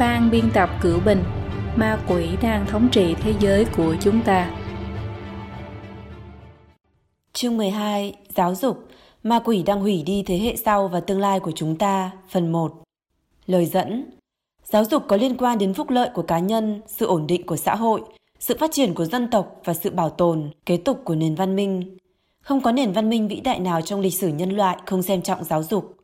Ban biên tập Cửu Bình Ma quỷ đang thống trị thế giới của chúng ta Chương 12 Giáo dục Ma quỷ đang hủy đi thế hệ sau và tương lai của chúng ta Phần 1 Lời dẫn Giáo dục có liên quan đến phúc lợi của cá nhân, sự ổn định của xã hội, sự phát triển của dân tộc và sự bảo tồn, kế tục của nền văn minh. Không có nền văn minh vĩ đại nào trong lịch sử nhân loại không xem trọng giáo dục.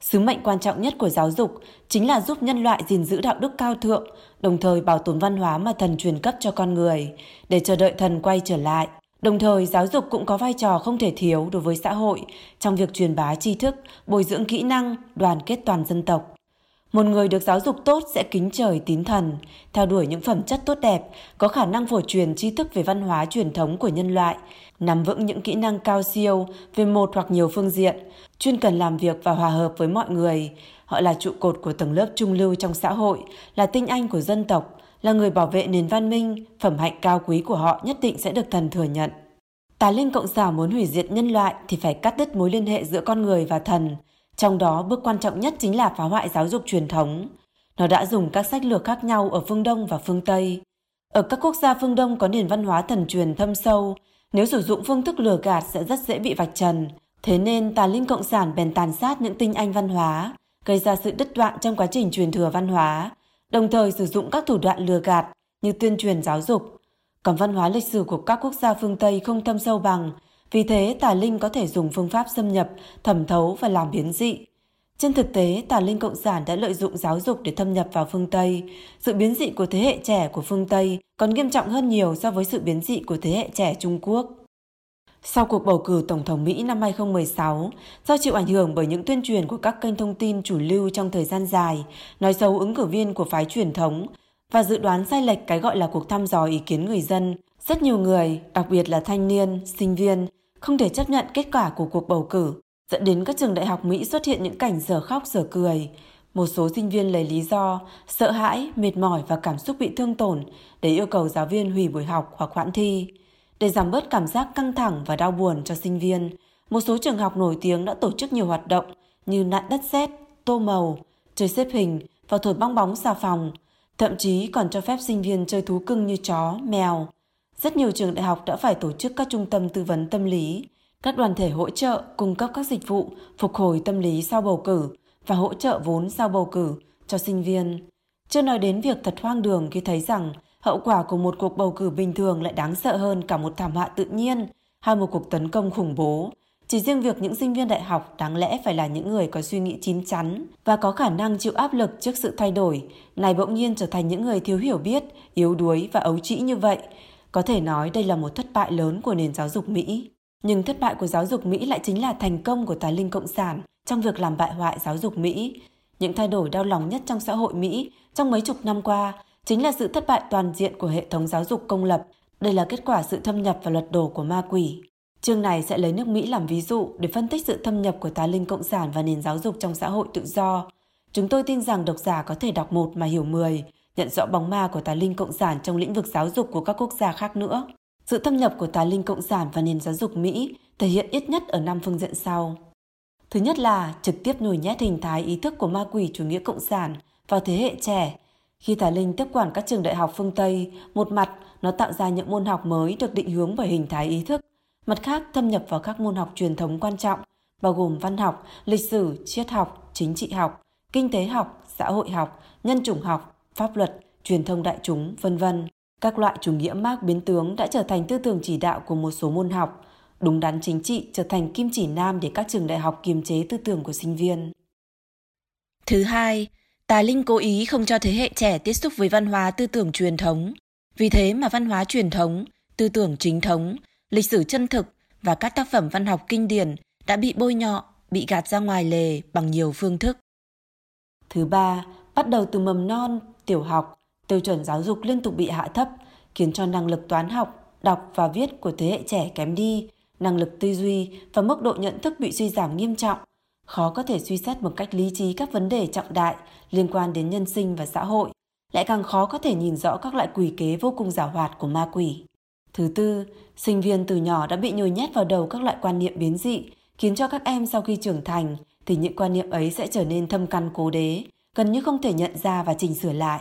Sứ mệnh quan trọng nhất của giáo dục chính là giúp nhân loại gìn giữ đạo đức cao thượng, đồng thời bảo tồn văn hóa mà thần truyền cấp cho con người, để chờ đợi thần quay trở lại. Đồng thời, giáo dục cũng có vai trò không thể thiếu đối với xã hội trong việc truyền bá tri thức, bồi dưỡng kỹ năng, đoàn kết toàn dân tộc. Một người được giáo dục tốt sẽ kính trời tín thần, theo đuổi những phẩm chất tốt đẹp, có khả năng phổ truyền tri thức về văn hóa truyền thống của nhân loại, nắm vững những kỹ năng cao siêu về một hoặc nhiều phương diện, chuyên cần làm việc và hòa hợp với mọi người. Họ là trụ cột của tầng lớp trung lưu trong xã hội, là tinh anh của dân tộc, là người bảo vệ nền văn minh, phẩm hạnh cao quý của họ nhất định sẽ được thần thừa nhận. Tà linh cộng sản muốn hủy diệt nhân loại thì phải cắt đứt mối liên hệ giữa con người và thần, trong đó bước quan trọng nhất chính là phá hoại giáo dục truyền thống. Nó đã dùng các sách lược khác nhau ở phương Đông và phương Tây. Ở các quốc gia phương Đông có nền văn hóa thần truyền thâm sâu, nếu sử dụng phương thức lừa gạt sẽ rất dễ bị vạch trần. Thế nên tà linh cộng sản bèn tàn sát những tinh anh văn hóa, gây ra sự đứt đoạn trong quá trình truyền thừa văn hóa, đồng thời sử dụng các thủ đoạn lừa gạt như tuyên truyền giáo dục. Còn văn hóa lịch sử của các quốc gia phương Tây không thâm sâu bằng, vì thế tà linh có thể dùng phương pháp xâm nhập, thẩm thấu và làm biến dị. Trên thực tế, tà linh cộng sản đã lợi dụng giáo dục để thâm nhập vào phương Tây. Sự biến dị của thế hệ trẻ của phương Tây còn nghiêm trọng hơn nhiều so với sự biến dị của thế hệ trẻ Trung Quốc. Sau cuộc bầu cử Tổng thống Mỹ năm 2016, do chịu ảnh hưởng bởi những tuyên truyền của các kênh thông tin chủ lưu trong thời gian dài, nói xấu ứng cử viên của phái truyền thống và dự đoán sai lệch cái gọi là cuộc thăm dò ý kiến người dân, rất nhiều người, đặc biệt là thanh niên, sinh viên, không thể chấp nhận kết quả của cuộc bầu cử, dẫn đến các trường đại học Mỹ xuất hiện những cảnh giờ khóc giờ cười. Một số sinh viên lấy lý do sợ hãi, mệt mỏi và cảm xúc bị thương tổn để yêu cầu giáo viên hủy buổi học hoặc hoãn thi. Để giảm bớt cảm giác căng thẳng và đau buồn cho sinh viên, một số trường học nổi tiếng đã tổ chức nhiều hoạt động như nạn đất sét, tô màu, chơi xếp hình và thổi bong bóng xà phòng, thậm chí còn cho phép sinh viên chơi thú cưng như chó, mèo. Rất nhiều trường đại học đã phải tổ chức các trung tâm tư vấn tâm lý, các đoàn thể hỗ trợ cung cấp các dịch vụ phục hồi tâm lý sau bầu cử và hỗ trợ vốn sau bầu cử cho sinh viên. Chưa nói đến việc thật hoang đường khi thấy rằng hậu quả của một cuộc bầu cử bình thường lại đáng sợ hơn cả một thảm họa tự nhiên hay một cuộc tấn công khủng bố. Chỉ riêng việc những sinh viên đại học đáng lẽ phải là những người có suy nghĩ chín chắn và có khả năng chịu áp lực trước sự thay đổi, này bỗng nhiên trở thành những người thiếu hiểu biết, yếu đuối và ấu trĩ như vậy. Có thể nói đây là một thất bại lớn của nền giáo dục Mỹ. Nhưng thất bại của giáo dục Mỹ lại chính là thành công của tà linh cộng sản trong việc làm bại hoại giáo dục Mỹ. Những thay đổi đau lòng nhất trong xã hội Mỹ trong mấy chục năm qua chính là sự thất bại toàn diện của hệ thống giáo dục công lập. Đây là kết quả sự thâm nhập và lật đổ của ma quỷ. Chương này sẽ lấy nước Mỹ làm ví dụ để phân tích sự thâm nhập của tà linh cộng sản và nền giáo dục trong xã hội tự do. Chúng tôi tin rằng độc giả có thể đọc một mà hiểu mười, nhận rõ bóng ma của tà linh cộng sản trong lĩnh vực giáo dục của các quốc gia khác nữa. Sự thâm nhập của tà linh cộng sản và nền giáo dục Mỹ thể hiện ít nhất ở năm phương diện sau. Thứ nhất là trực tiếp nhồi nhét hình thái ý thức của ma quỷ chủ nghĩa cộng sản vào thế hệ trẻ. Khi tà linh tiếp quản các trường đại học phương Tây, một mặt nó tạo ra những môn học mới được định hướng bởi hình thái ý thức, mặt khác thâm nhập vào các môn học truyền thống quan trọng, bao gồm văn học, lịch sử, triết học, chính trị học, kinh tế học, xã hội học, nhân chủng học, pháp luật, truyền thông đại chúng, vân vân. Các loại chủ nghĩa Marx biến tướng đã trở thành tư tưởng chỉ đạo của một số môn học, đúng đắn chính trị trở thành kim chỉ nam để các trường đại học kiềm chế tư tưởng của sinh viên. Thứ hai, Tà Linh cố ý không cho thế hệ trẻ tiếp xúc với văn hóa tư tưởng truyền thống. Vì thế mà văn hóa truyền thống, tư tưởng chính thống, lịch sử chân thực và các tác phẩm văn học kinh điển đã bị bôi nhọ, bị gạt ra ngoài lề bằng nhiều phương thức. Thứ ba, bắt đầu từ mầm non, tiểu học, tiêu chuẩn giáo dục liên tục bị hạ thấp, khiến cho năng lực toán học, đọc và viết của thế hệ trẻ kém đi, năng lực tư duy và mức độ nhận thức bị suy giảm nghiêm trọng, khó có thể suy xét một cách lý trí các vấn đề trọng đại liên quan đến nhân sinh và xã hội, lại càng khó có thể nhìn rõ các loại quỷ kế vô cùng giảo hoạt của ma quỷ. Thứ tư, sinh viên từ nhỏ đã bị nhồi nhét vào đầu các loại quan niệm biến dị, khiến cho các em sau khi trưởng thành thì những quan niệm ấy sẽ trở nên thâm căn cố đế gần như không thể nhận ra và chỉnh sửa lại.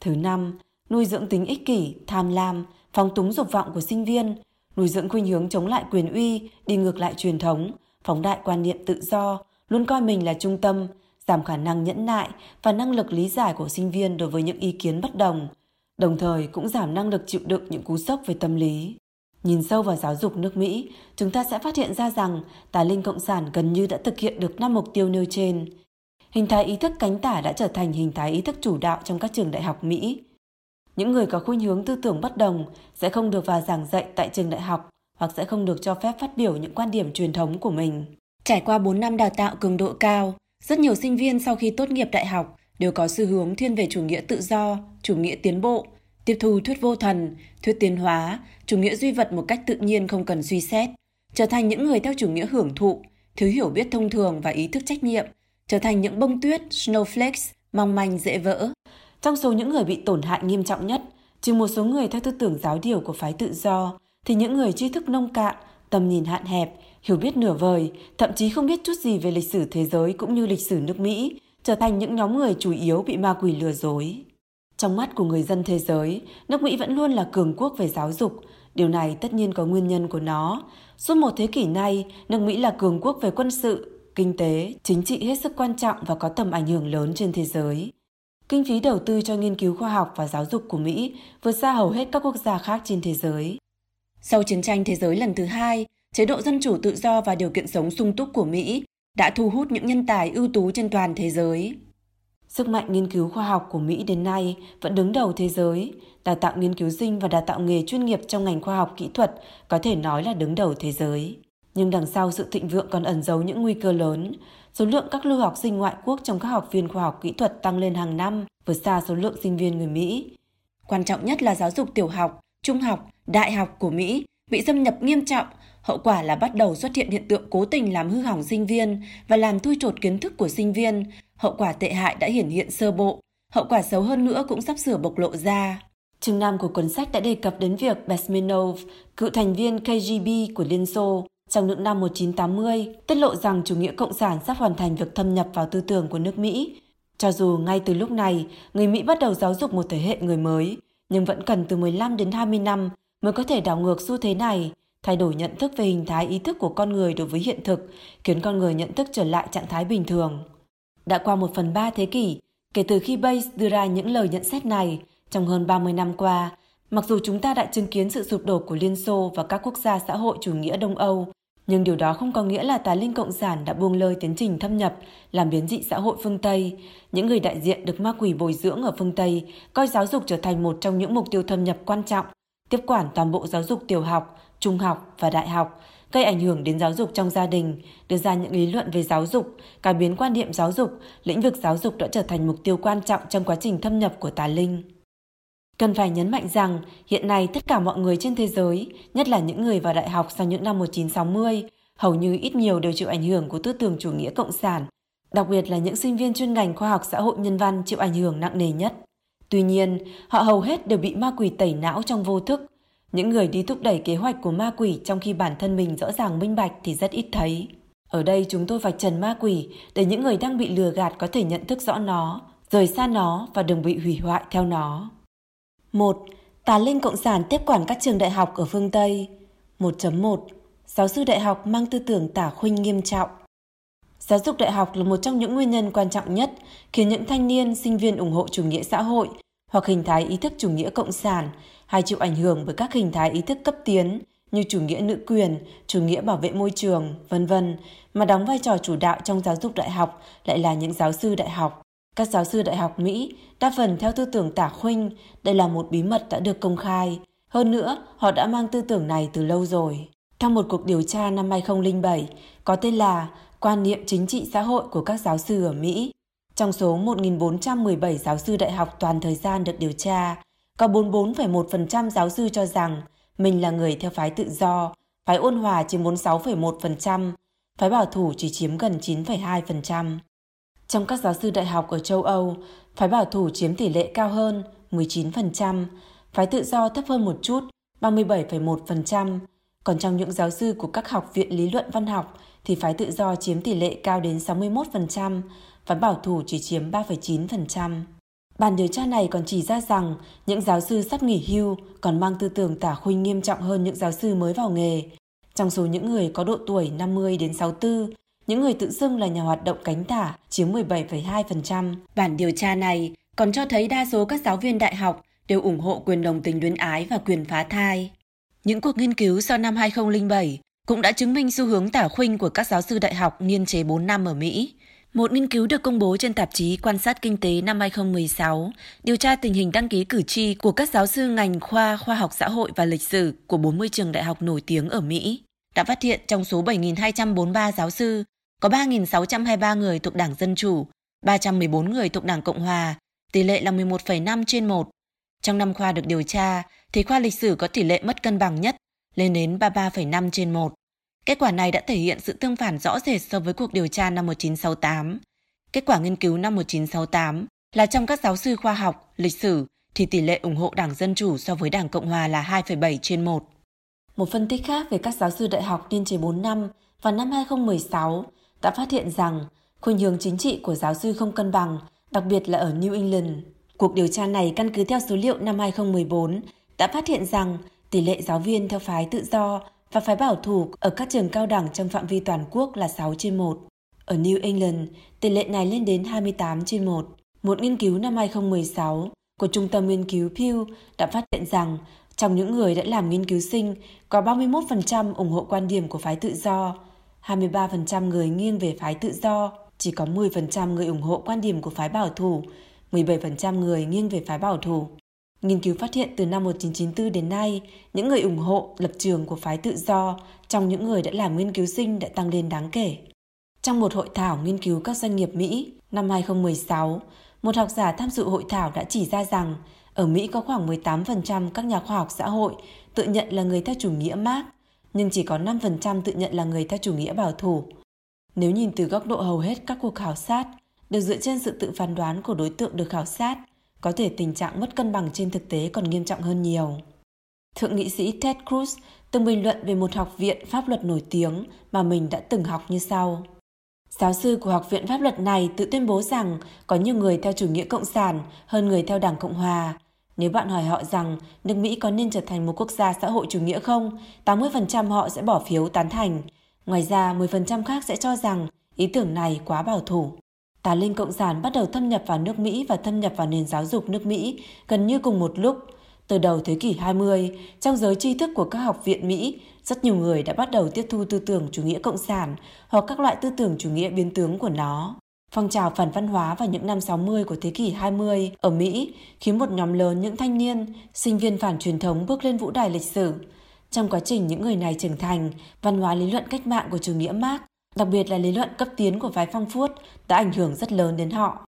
Thứ năm, nuôi dưỡng tính ích kỷ, tham lam, phóng túng dục vọng của sinh viên, nuôi dưỡng khuynh hướng chống lại quyền uy, đi ngược lại truyền thống, phóng đại quan niệm tự do, luôn coi mình là trung tâm, giảm khả năng nhẫn nại và năng lực lý giải của sinh viên đối với những ý kiến bất đồng, đồng thời cũng giảm năng lực chịu đựng những cú sốc về tâm lý. Nhìn sâu vào giáo dục nước Mỹ, chúng ta sẽ phát hiện ra rằng tà linh cộng sản gần như đã thực hiện được năm mục tiêu nêu trên. Hình thái ý thức cánh tả đã trở thành hình thái ý thức chủ đạo trong các trường đại học Mỹ. Những người có khuynh hướng tư tưởng bất đồng sẽ không được vào giảng dạy tại trường đại học hoặc sẽ không được cho phép phát biểu những quan điểm truyền thống của mình. Trải qua 4 năm đào tạo cường độ cao, rất nhiều sinh viên sau khi tốt nghiệp đại học đều có xu hướng thiên về chủ nghĩa tự do, chủ nghĩa tiến bộ, tiếp thu thuyết vô thần, thuyết tiến hóa, chủ nghĩa duy vật một cách tự nhiên không cần suy xét, trở thành những người theo chủ nghĩa hưởng thụ, thiếu hiểu biết thông thường và ý thức trách nhiệm, trở thành những bông tuyết, snowflakes, mong manh dễ vỡ. Trong số những người bị tổn hại nghiêm trọng nhất, trừ một số người theo tư tưởng giáo điều của phái tự do, thì những người tri thức nông cạn, tầm nhìn hạn hẹp, hiểu biết nửa vời, thậm chí không biết chút gì về lịch sử thế giới cũng như lịch sử nước Mỹ, trở thành những nhóm người chủ yếu bị ma quỷ lừa dối. Trong mắt của người dân thế giới, nước Mỹ vẫn luôn là cường quốc về giáo dục. Điều này tất nhiên có nguyên nhân của nó. Suốt một thế kỷ nay, nước Mỹ là cường quốc về quân sự, kinh tế, chính trị hết sức quan trọng và có tầm ảnh hưởng lớn trên thế giới. Kinh phí đầu tư cho nghiên cứu khoa học và giáo dục của Mỹ vượt xa hầu hết các quốc gia khác trên thế giới. Sau chiến tranh thế giới lần thứ hai, chế độ dân chủ tự do và điều kiện sống sung túc của Mỹ đã thu hút những nhân tài ưu tú trên toàn thế giới. Sức mạnh nghiên cứu khoa học của Mỹ đến nay vẫn đứng đầu thế giới. Đào tạo nghiên cứu sinh và đào tạo nghề chuyên nghiệp trong ngành khoa học kỹ thuật có thể nói là đứng đầu thế giới. Nhưng đằng sau sự thịnh vượng còn ẩn giấu những nguy cơ lớn. Số lượng các lưu học sinh ngoại quốc trong các học viên khoa học kỹ thuật tăng lên hàng năm, vượt xa số lượng sinh viên người Mỹ. Quan trọng nhất là giáo dục tiểu học, trung học, đại học của Mỹ bị xâm nhập nghiêm trọng, hậu quả là bắt đầu xuất hiện hiện tượng cố tình làm hư hỏng sinh viên và làm thui chột kiến thức của sinh viên, hậu quả tệ hại đã hiển hiện sơ bộ, hậu quả xấu hơn nữa cũng sắp sửa bộc lộ ra. Chương 5 của cuốn sách đã đề cập đến việc Besmenov, cựu thành viên KGB của Liên Xô, trong những năm 1980, tiết lộ rằng chủ nghĩa cộng sản sắp hoàn thành việc thâm nhập vào tư tưởng của nước Mỹ. Cho dù ngay từ lúc này, người Mỹ bắt đầu giáo dục một thế hệ người mới, nhưng vẫn cần từ 15 đến 20 năm mới có thể đảo ngược xu thế này, thay đổi nhận thức về hình thái ý thức của con người đối với hiện thực, khiến con người nhận thức trở lại trạng thái bình thường. Đã qua một phần ba thế kỷ, kể từ khi Bayes đưa ra những lời nhận xét này, trong hơn 30 năm qua, mặc dù chúng ta đã chứng kiến sự sụp đổ của Liên Xô và các quốc gia xã hội chủ nghĩa Đông Âu, nhưng điều đó không có nghĩa là tà linh cộng sản đã buông lơi tiến trình thâm nhập, làm biến dị xã hội phương Tây. Những người đại diện được ma quỷ bồi dưỡng ở phương Tây coi giáo dục trở thành một trong những mục tiêu thâm nhập quan trọng, tiếp quản toàn bộ giáo dục tiểu học, trung học và đại học, gây ảnh hưởng đến giáo dục trong gia đình, đưa ra những lý luận về giáo dục, cải biến quan niệm giáo dục, lĩnh vực giáo dục đã trở thành mục tiêu quan trọng trong quá trình thâm nhập của tà linh. Cần phải nhấn mạnh rằng hiện nay tất cả mọi người trên thế giới, nhất là những người vào đại học sau những năm 1960, hầu như ít nhiều đều chịu ảnh hưởng của tư tưởng chủ nghĩa cộng sản, đặc biệt là những sinh viên chuyên ngành khoa học xã hội nhân văn chịu ảnh hưởng nặng nề nhất. Tuy nhiên, họ hầu hết đều bị ma quỷ tẩy não trong vô thức, những người đi thúc đẩy kế hoạch của ma quỷ trong khi bản thân mình rõ ràng minh bạch thì rất ít thấy. Ở đây chúng tôi vạch trần ma quỷ để những người đang bị lừa gạt có thể nhận thức rõ nó, rời xa nó và đừng bị hủy hoại theo nó. 1. Tà linh cộng sản tiếp quản các trường đại học ở phương Tây. 1.1. Giáo sư đại học mang tư tưởng tả khuynh nghiêm trọng. Giáo dục đại học là một trong những nguyên nhân quan trọng nhất khiến những thanh niên, sinh viên ủng hộ chủ nghĩa xã hội hoặc hình thái ý thức chủ nghĩa cộng sản hay chịu ảnh hưởng bởi các hình thái ý thức cấp tiến như chủ nghĩa nữ quyền, chủ nghĩa bảo vệ môi trường, vân vân, mà đóng vai trò chủ đạo trong giáo dục đại học lại là những giáo sư đại học. Các giáo sư đại học Mỹ đa phần theo tư tưởng tả khuynh, đây là một bí mật đã được công khai. Hơn nữa, họ đã mang tư tưởng này từ lâu rồi. Trong một cuộc điều tra năm 2007 có tên là Quan niệm chính trị xã hội của các giáo sư ở Mỹ, trong số 1.417 giáo sư đại học toàn thời gian được điều tra, có 44,1% giáo sư cho rằng mình là người theo phái tự do, phái ôn hòa chiếm 46,1%, phái bảo thủ chỉ chiếm gần 9,2%. Trong các giáo sư đại học ở châu Âu, phái bảo thủ chiếm tỷ lệ cao hơn 19%, phái tự do thấp hơn một chút 37,1%, còn trong những giáo sư của các học viện lý luận văn học thì phái tự do chiếm tỷ lệ cao đến 61%, phái bảo thủ chỉ chiếm 3,9%. Bản điều tra này còn chỉ ra rằng những giáo sư sắp nghỉ hưu còn mang tư tưởng tả khuynh nghiêm trọng hơn những giáo sư mới vào nghề. Trong số những người có độ tuổi 50 đến 64, những người tự xưng là nhà hoạt động cánh tả chiếm 17,2%. Bản điều tra này còn cho thấy đa số các giáo viên đại học đều ủng hộ quyền đồng tình luyến ái và quyền phá thai. Những cuộc nghiên cứu sau năm 2007 cũng đã chứng minh xu hướng tả khuynh của các giáo sư đại học niên chế 4 năm ở Mỹ. Một nghiên cứu được công bố trên tạp chí Quan sát Kinh tế năm 2016 điều tra tình hình đăng ký cử tri của các giáo sư ngành khoa khoa học xã hội và lịch sử của 40 trường đại học nổi tiếng ở Mỹ đã phát hiện trong số 7.243 giáo sư có 3.623 người thuộc Đảng Dân Chủ, 314 người thuộc Đảng Cộng Hòa, tỷ lệ là 11,5 trên 1. Trong năm khoa được điều tra, thì khoa lịch sử có tỷ lệ mất cân bằng nhất, lên đến 33,5 trên 1. Kết quả này đã thể hiện sự tương phản rõ rệt so với cuộc điều tra năm 1968. Kết quả nghiên cứu năm 1968 là trong các giáo sư khoa học, lịch sử thì tỷ lệ ủng hộ Đảng Dân Chủ so với Đảng Cộng Hòa là 2,7 trên 1. Một phân tích khác về các giáo sư đại học niên chế 4 năm vào năm 2016 đã phát hiện rằng khuynh hướng chính trị của giáo sư không cân bằng, đặc biệt là ở New England. Cuộc điều tra này căn cứ theo số liệu năm 2014 đã phát hiện rằng tỷ lệ giáo viên theo phái tự do và phái bảo thủ ở các trường cao đẳng trong phạm vi toàn quốc là 6 trên 1. Ở New England, tỷ lệ này lên đến 28 trên 1. Một nghiên cứu năm 2016 của Trung tâm Nghiên cứu Pew đã phát hiện rằng trong những người đã làm nghiên cứu sinh, có 31% ủng hộ quan điểm của phái tự do, 23% người nghiêng về phái tự do, chỉ có 10% người ủng hộ quan điểm của phái bảo thủ, 17% người nghiêng về phái bảo thủ. Nghiên cứu phát hiện từ năm 1994 đến nay, những người ủng hộ lập trường của phái tự do trong những người đã làm nghiên cứu sinh đã tăng lên đáng kể. Trong một hội thảo nghiên cứu các doanh nghiệp Mỹ năm 2016, một học giả tham dự hội thảo đã chỉ ra rằng ở Mỹ có khoảng 18% các nhà khoa học xã hội tự nhận là người theo chủ nghĩa Marx, nhưng chỉ có 5% tự nhận là người theo chủ nghĩa bảo thủ. Nếu nhìn từ góc độ hầu hết các cuộc khảo sát, được dựa trên sự tự phán đoán của đối tượng được khảo sát, có thể tình trạng mất cân bằng trên thực tế còn nghiêm trọng hơn nhiều. Thượng nghị sĩ Ted Cruz từng bình luận về một học viện pháp luật nổi tiếng mà mình đã từng học như sau. Giáo sư của Học viện Pháp luật này tự tuyên bố rằng có nhiều người theo chủ nghĩa cộng sản hơn người theo Đảng Cộng Hòa. Nếu bạn hỏi họ rằng nước Mỹ có nên trở thành một quốc gia xã hội chủ nghĩa không, 80% họ sẽ bỏ phiếu tán thành. Ngoài ra, 10% khác sẽ cho rằng ý tưởng này quá bảo thủ. Tà linh Cộng sản bắt đầu thâm nhập vào nước Mỹ và thâm nhập vào nền giáo dục nước Mỹ gần như cùng một lúc. Từ đầu thế kỷ 20, trong giới tri thức của các học viện Mỹ, rất nhiều người đã bắt đầu tiếp thu tư tưởng chủ nghĩa cộng sản hoặc các loại tư tưởng chủ nghĩa biến tướng của nó. Phong trào phản văn hóa vào những năm 60 của thế kỷ 20 ở Mỹ khiến một nhóm lớn những thanh niên, sinh viên phản truyền thống bước lên vũ đài lịch sử. Trong quá trình những người này trưởng thành, văn hóa lý luận cách mạng của chủ nghĩa Marx đặc biệt là lý luận cấp tiến của phái Phong Phuốt đã ảnh hưởng rất lớn đến họ.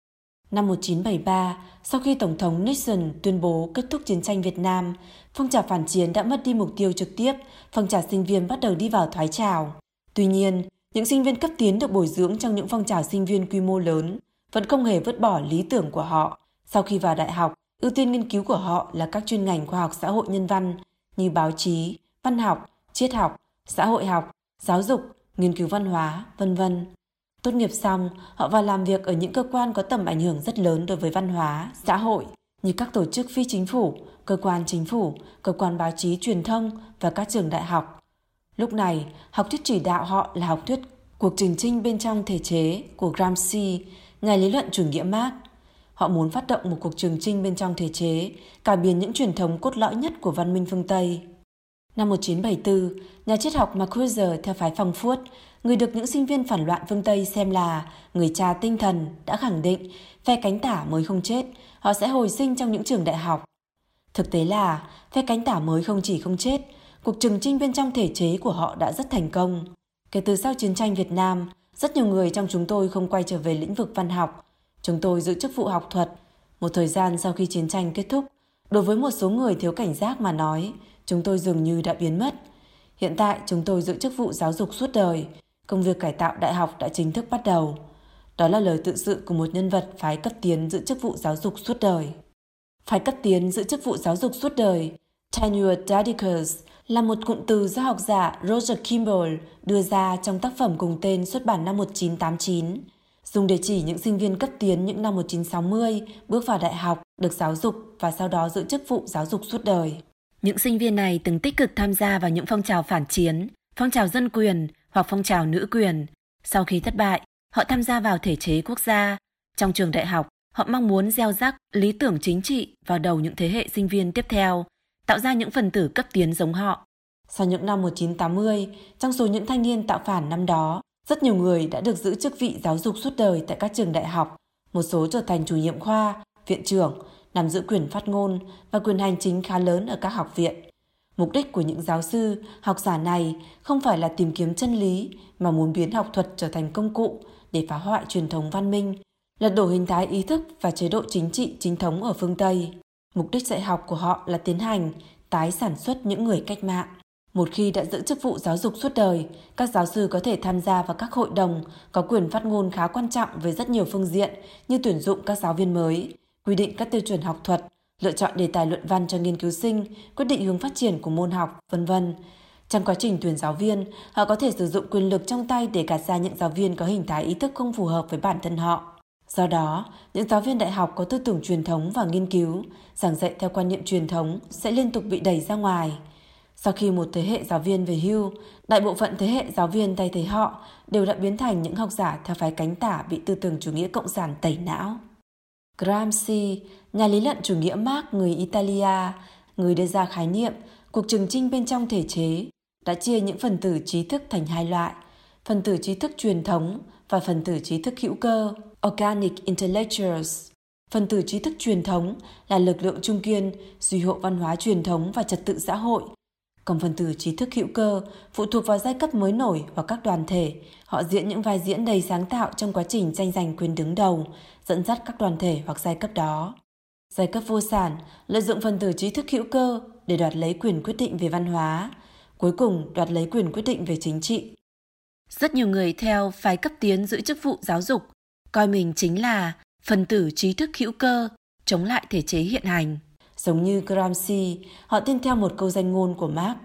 Năm 1973, sau khi Tổng thống Nixon tuyên bố kết thúc chiến tranh Việt Nam, phong trào phản chiến đã mất đi mục tiêu trực tiếp, phong trào sinh viên bắt đầu đi vào thoái trào. Tuy nhiên, những sinh viên cấp tiến được bồi dưỡng trong những phong trào sinh viên quy mô lớn vẫn không hề vứt bỏ lý tưởng của họ. Sau khi vào đại học, ưu tiên nghiên cứu của họ là các chuyên ngành khoa học xã hội nhân văn như báo chí, văn học, triết học, xã hội học, giáo dục, nghiên cứu văn hóa, vân vân. Tốt nghiệp xong, họ vào làm việc ở những cơ quan có tầm ảnh hưởng rất lớn đối với văn hóa, xã hội như các tổ chức phi chính phủ, cơ quan chính phủ, cơ quan báo chí truyền thông và các trường đại học. Lúc này, học thuyết chỉ đạo họ là học thuyết cuộc trình trinh bên trong thể chế của Gramsci, ngài lý luận chủ nghĩa Marx. Họ muốn phát động một cuộc trường trinh bên trong thể chế, cải biến những truyền thống cốt lõi nhất của văn minh phương Tây. Năm 1974, nhà triết học Marcuse theo phái phong phuốt, người được những sinh viên phản loạn phương Tây xem là người cha tinh thần đã khẳng định phe cánh tả mới không chết, họ sẽ hồi sinh trong những trường đại học. Thực tế là phe cánh tả mới không chỉ không chết, cuộc trừng trinh bên trong thể chế của họ đã rất thành công. Kể từ sau chiến tranh Việt Nam, rất nhiều người trong chúng tôi không quay trở về lĩnh vực văn học. Chúng tôi giữ chức vụ học thuật. Một thời gian sau khi chiến tranh kết thúc, đối với một số người thiếu cảnh giác mà nói, chúng tôi dường như đã biến mất. Hiện tại chúng tôi giữ chức vụ giáo dục suốt đời, công việc cải tạo đại học đã chính thức bắt đầu. Đó là lời tự sự của một nhân vật phái cấp tiến giữ chức vụ giáo dục suốt đời. Phái cấp tiến giữ chức vụ giáo dục suốt đời, Tenure Dedicus, là một cụm từ do học giả Roger Kimball đưa ra trong tác phẩm cùng tên xuất bản năm 1989, dùng để chỉ những sinh viên cấp tiến những năm 1960 bước vào đại học, được giáo dục và sau đó giữ chức vụ giáo dục suốt đời. Những sinh viên này từng tích cực tham gia vào những phong trào phản chiến, phong trào dân quyền hoặc phong trào nữ quyền. Sau khi thất bại, họ tham gia vào thể chế quốc gia. Trong trường đại học, họ mong muốn gieo rắc lý tưởng chính trị vào đầu những thế hệ sinh viên tiếp theo, tạo ra những phần tử cấp tiến giống họ. Sau những năm 1980, trong số những thanh niên tạo phản năm đó, rất nhiều người đã được giữ chức vị giáo dục suốt đời tại các trường đại học, một số trở thành chủ nhiệm khoa, viện trưởng, nắm giữ quyền phát ngôn và quyền hành chính khá lớn ở các học viện. Mục đích của những giáo sư, học giả này không phải là tìm kiếm chân lý mà muốn biến học thuật trở thành công cụ để phá hoại truyền thống văn minh, lật đổ hình thái ý thức và chế độ chính trị chính thống ở phương Tây. Mục đích dạy học của họ là tiến hành tái sản xuất những người cách mạng. Một khi đã giữ chức vụ giáo dục suốt đời, các giáo sư có thể tham gia vào các hội đồng, có quyền phát ngôn khá quan trọng về rất nhiều phương diện như tuyển dụng các giáo viên mới, quy định các tiêu chuẩn học thuật, lựa chọn đề tài luận văn cho nghiên cứu sinh, quyết định hướng phát triển của môn học, vân vân. Trong quá trình tuyển giáo viên, họ có thể sử dụng quyền lực trong tay để gạt ra những giáo viên có hình thái ý thức không phù hợp với bản thân họ. Do đó, những giáo viên đại học có tư tưởng truyền thống và nghiên cứu, giảng dạy theo quan niệm truyền thống sẽ liên tục bị đẩy ra ngoài. Sau khi một thế hệ giáo viên về hưu, đại bộ phận thế hệ giáo viên thay thế họ đều đã biến thành những học giả theo phái cánh tả bị tư tưởng chủ nghĩa cộng sản tẩy não. Gramsci, nhà lý luận chủ nghĩa Marx người Italia, người đưa ra khái niệm cuộc trừng trinh bên trong thể chế, đã chia những phần tử trí thức thành hai loại, phần tử trí thức truyền thống và phần tử trí thức hữu cơ, organic intellectuals. Phần tử trí thức truyền thống là lực lượng trung kiên, duy hộ văn hóa truyền thống và trật tự xã hội, còn phần tử trí thức hữu cơ phụ thuộc vào giai cấp mới nổi hoặc các đoàn thể. Họ diễn những vai diễn đầy sáng tạo trong quá trình tranh giành quyền đứng đầu, dẫn dắt các đoàn thể hoặc giai cấp đó. Giai cấp vô sản lợi dụng phần tử trí thức hữu cơ để đoạt lấy quyền quyết định về văn hóa, cuối cùng đoạt lấy quyền quyết định về chính trị. Rất nhiều người theo phái cấp tiến giữ chức vụ giáo dục, coi mình chính là phần tử trí thức hữu cơ, chống lại thể chế hiện hành. Giống như Gramsci, họ tin theo một câu danh ngôn của Marx.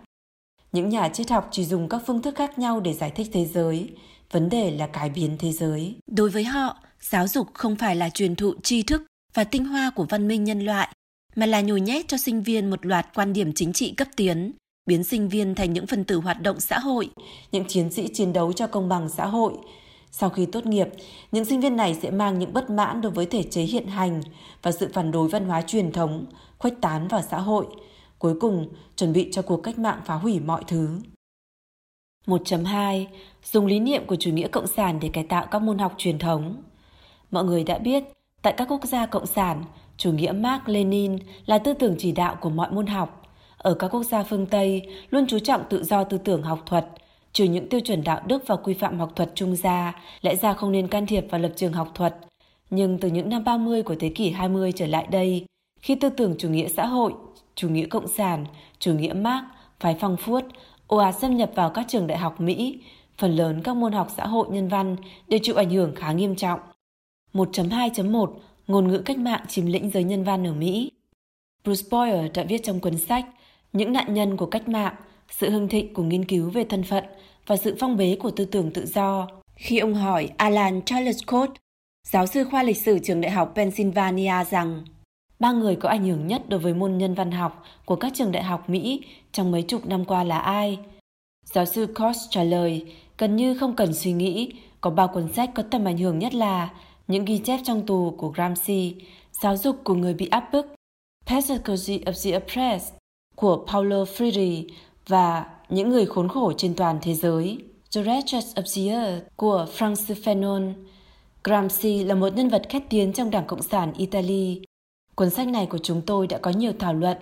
Những nhà triết học chỉ dùng các phương thức khác nhau để giải thích thế giới, vấn đề là cải biến thế giới. Đối với họ, giáo dục không phải là truyền thụ tri thức và tinh hoa của văn minh nhân loại, mà là nhồi nhét cho sinh viên một loạt quan điểm chính trị cấp tiến, biến sinh viên thành những phần tử hoạt động xã hội, những chiến sĩ chiến đấu cho công bằng xã hội, sau khi tốt nghiệp, những sinh viên này sẽ mang những bất mãn đối với thể chế hiện hành và sự phản đối văn hóa truyền thống, khuếch tán vào xã hội, cuối cùng chuẩn bị cho cuộc cách mạng phá hủy mọi thứ. 1.2. Dùng lý niệm của chủ nghĩa cộng sản để cải tạo các môn học truyền thống. Mọi người đã biết, tại các quốc gia cộng sản, chủ nghĩa Mark Lenin là tư tưởng chỉ đạo của mọi môn học. Ở các quốc gia phương Tây, luôn chú trọng tự do tư tưởng học thuật, trừ những tiêu chuẩn đạo đức và quy phạm học thuật trung gia, lẽ ra không nên can thiệp vào lập trường học thuật. Nhưng từ những năm 30 của thế kỷ 20 trở lại đây, khi tư tưởng chủ nghĩa xã hội, chủ nghĩa cộng sản, chủ nghĩa Marx, phái phong phuốt, ồ ạt xâm nhập vào các trường đại học Mỹ, phần lớn các môn học xã hội nhân văn đều chịu ảnh hưởng khá nghiêm trọng. 1.2.1 Ngôn ngữ cách mạng chiếm lĩnh giới nhân văn ở Mỹ Bruce Boyer đã viết trong cuốn sách Những nạn nhân của cách mạng, sự hưng thịnh của nghiên cứu về thân phận và sự phong bế của tư tưởng tự do. Khi ông hỏi Alan Charles Scott, giáo sư khoa lịch sử trường đại học Pennsylvania rằng ba người có ảnh hưởng nhất đối với môn nhân văn học của các trường đại học Mỹ trong mấy chục năm qua là ai? Giáo sư Cox trả lời, gần như không cần suy nghĩ, có ba cuốn sách có tầm ảnh hưởng nhất là những ghi chép trong tù của Gramsci, giáo dục của người bị áp bức, Pedagogy of the Oppressed của Paulo Freire và những người khốn khổ trên toàn thế giới. The Wretches of the Earth của Francis Fanon. Gramsci là một nhân vật khét tiếng trong Đảng Cộng sản Italy. Cuốn sách này của chúng tôi đã có nhiều thảo luận.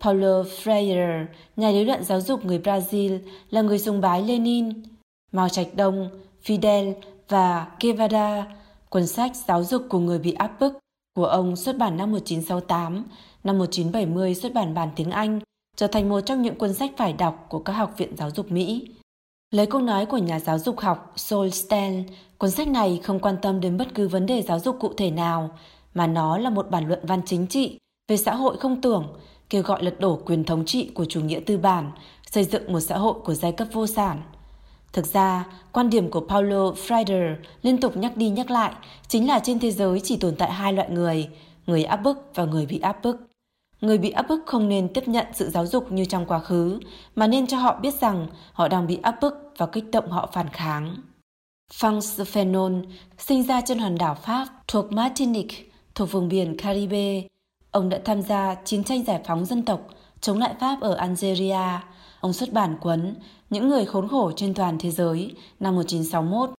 Paulo Freire, nhà lý luận giáo dục người Brazil, là người sùng bái Lenin. Mao Trạch Đông, Fidel và Guevara, cuốn sách Giáo dục của người bị áp bức của ông xuất bản năm 1968, năm 1970 xuất bản bản tiếng Anh trở thành một trong những cuốn sách phải đọc của các học viện giáo dục Mỹ. Lấy câu nói của nhà giáo dục học Sol Stein, cuốn sách này không quan tâm đến bất cứ vấn đề giáo dục cụ thể nào, mà nó là một bản luận văn chính trị về xã hội không tưởng, kêu gọi lật đổ quyền thống trị của chủ nghĩa tư bản, xây dựng một xã hội của giai cấp vô sản. Thực ra, quan điểm của Paulo Freire liên tục nhắc đi nhắc lại chính là trên thế giới chỉ tồn tại hai loại người, người áp bức và người bị áp bức. Người bị áp bức không nên tiếp nhận sự giáo dục như trong quá khứ, mà nên cho họ biết rằng họ đang bị áp bức và kích động họ phản kháng. Franz Fanon sinh ra trên hòn đảo Pháp thuộc Martinique, thuộc vùng biển Caribe. Ông đã tham gia chiến tranh giải phóng dân tộc, chống lại Pháp ở Algeria. Ông xuất bản cuốn Những người khốn khổ trên toàn thế giới năm 1961.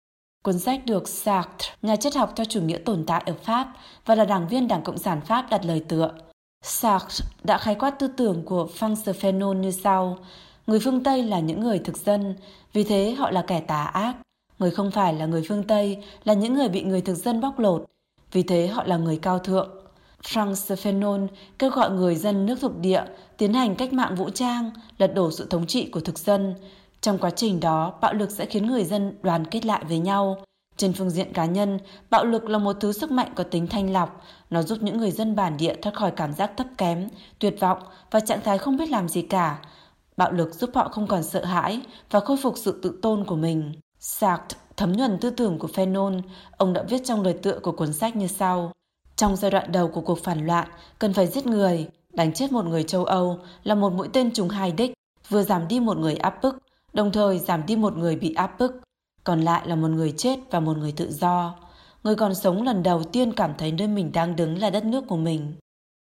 Cuốn sách được Sartre, nhà triết học theo chủ nghĩa tồn tại ở Pháp và là đảng viên Đảng Cộng sản Pháp đặt lời tựa. Sartre đã khái quát tư tưởng của Franz Fanon như sau. Người phương Tây là những người thực dân, vì thế họ là kẻ tà ác. Người không phải là người phương Tây là những người bị người thực dân bóc lột, vì thế họ là người cao thượng. Franz Fanon kêu gọi người dân nước thuộc địa tiến hành cách mạng vũ trang, lật đổ sự thống trị của thực dân. Trong quá trình đó, bạo lực sẽ khiến người dân đoàn kết lại với nhau. Trên phương diện cá nhân, bạo lực là một thứ sức mạnh có tính thanh lọc. Nó giúp những người dân bản địa thoát khỏi cảm giác thấp kém, tuyệt vọng và trạng thái không biết làm gì cả. Bạo lực giúp họ không còn sợ hãi và khôi phục sự tự tôn của mình. Sartre thấm nhuần tư tưởng của Fanon, ông đã viết trong lời tựa của cuốn sách như sau. Trong giai đoạn đầu của cuộc phản loạn, cần phải giết người, đánh chết một người châu Âu là một mũi tên trúng hai đích, vừa giảm đi một người áp bức, đồng thời giảm đi một người bị áp bức. Còn lại là một người chết và một người tự do. Người còn sống lần đầu tiên cảm thấy nơi mình đang đứng là đất nước của mình.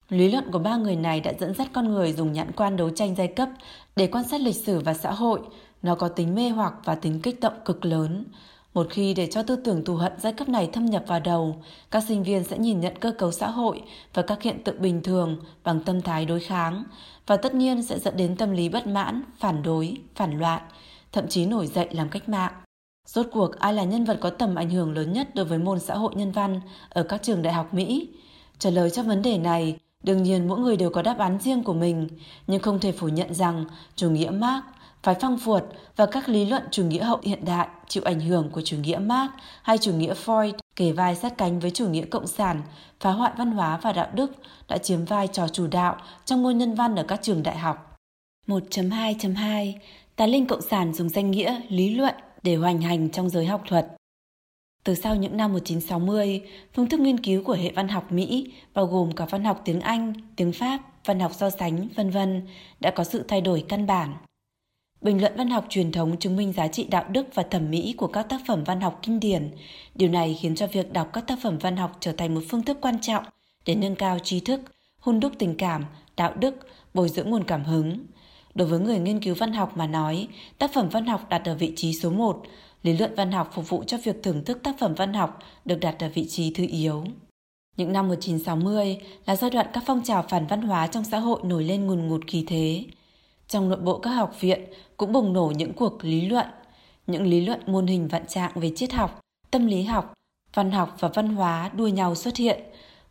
Lý luận của ba người này đã dẫn dắt con người dùng nhãn quan đấu tranh giai cấp để quan sát lịch sử và xã hội. Nó có tính mê hoặc và tính kích động cực lớn. Một khi để cho tư tưởng thù hận giai cấp này thâm nhập vào đầu, các sinh viên sẽ nhìn nhận cơ cấu xã hội và các hiện tượng bình thường bằng tâm thái đối kháng, và tất nhiên sẽ dẫn đến tâm lý bất mãn, phản đối, phản loạn, thậm chí nổi dậy làm cách mạng. Rốt cuộc ai là nhân vật có tầm ảnh hưởng lớn nhất đối với môn xã hội nhân văn ở các trường đại học Mỹ? Trả lời cho vấn đề này, đương nhiên mỗi người đều có đáp án riêng của mình, nhưng không thể phủ nhận rằng chủ nghĩa Marx phái phăng phuột và các lý luận chủ nghĩa hậu hiện đại chịu ảnh hưởng của chủ nghĩa Marx hay chủ nghĩa Freud kề vai sát cánh với chủ nghĩa cộng sản, phá hoại văn hóa và đạo đức đã chiếm vai trò chủ đạo trong môn nhân văn ở các trường đại học. 1.2.2 Tà linh cộng sản dùng danh nghĩa lý luận để hoành hành trong giới học thuật. Từ sau những năm 1960, phương thức nghiên cứu của hệ văn học Mỹ, bao gồm cả văn học tiếng Anh, tiếng Pháp, văn học so sánh, vân vân, đã có sự thay đổi căn bản. Bình luận văn học truyền thống chứng minh giá trị đạo đức và thẩm mỹ của các tác phẩm văn học kinh điển. Điều này khiến cho việc đọc các tác phẩm văn học trở thành một phương thức quan trọng để nâng cao trí thức, hun đúc tình cảm, đạo đức, bồi dưỡng nguồn cảm hứng. Đối với người nghiên cứu văn học mà nói, tác phẩm văn học đặt ở vị trí số 1, lý luận văn học phục vụ cho việc thưởng thức tác phẩm văn học được đặt ở vị trí thứ yếu. Những năm 1960 là giai đoạn các phong trào phản văn hóa trong xã hội nổi lên ngùn ngụt khí thế. Trong nội bộ các học viện cũng bùng nổ những cuộc lý luận, những lý luận môn hình vạn trạng về triết học, tâm lý học, văn học và văn hóa đua nhau xuất hiện.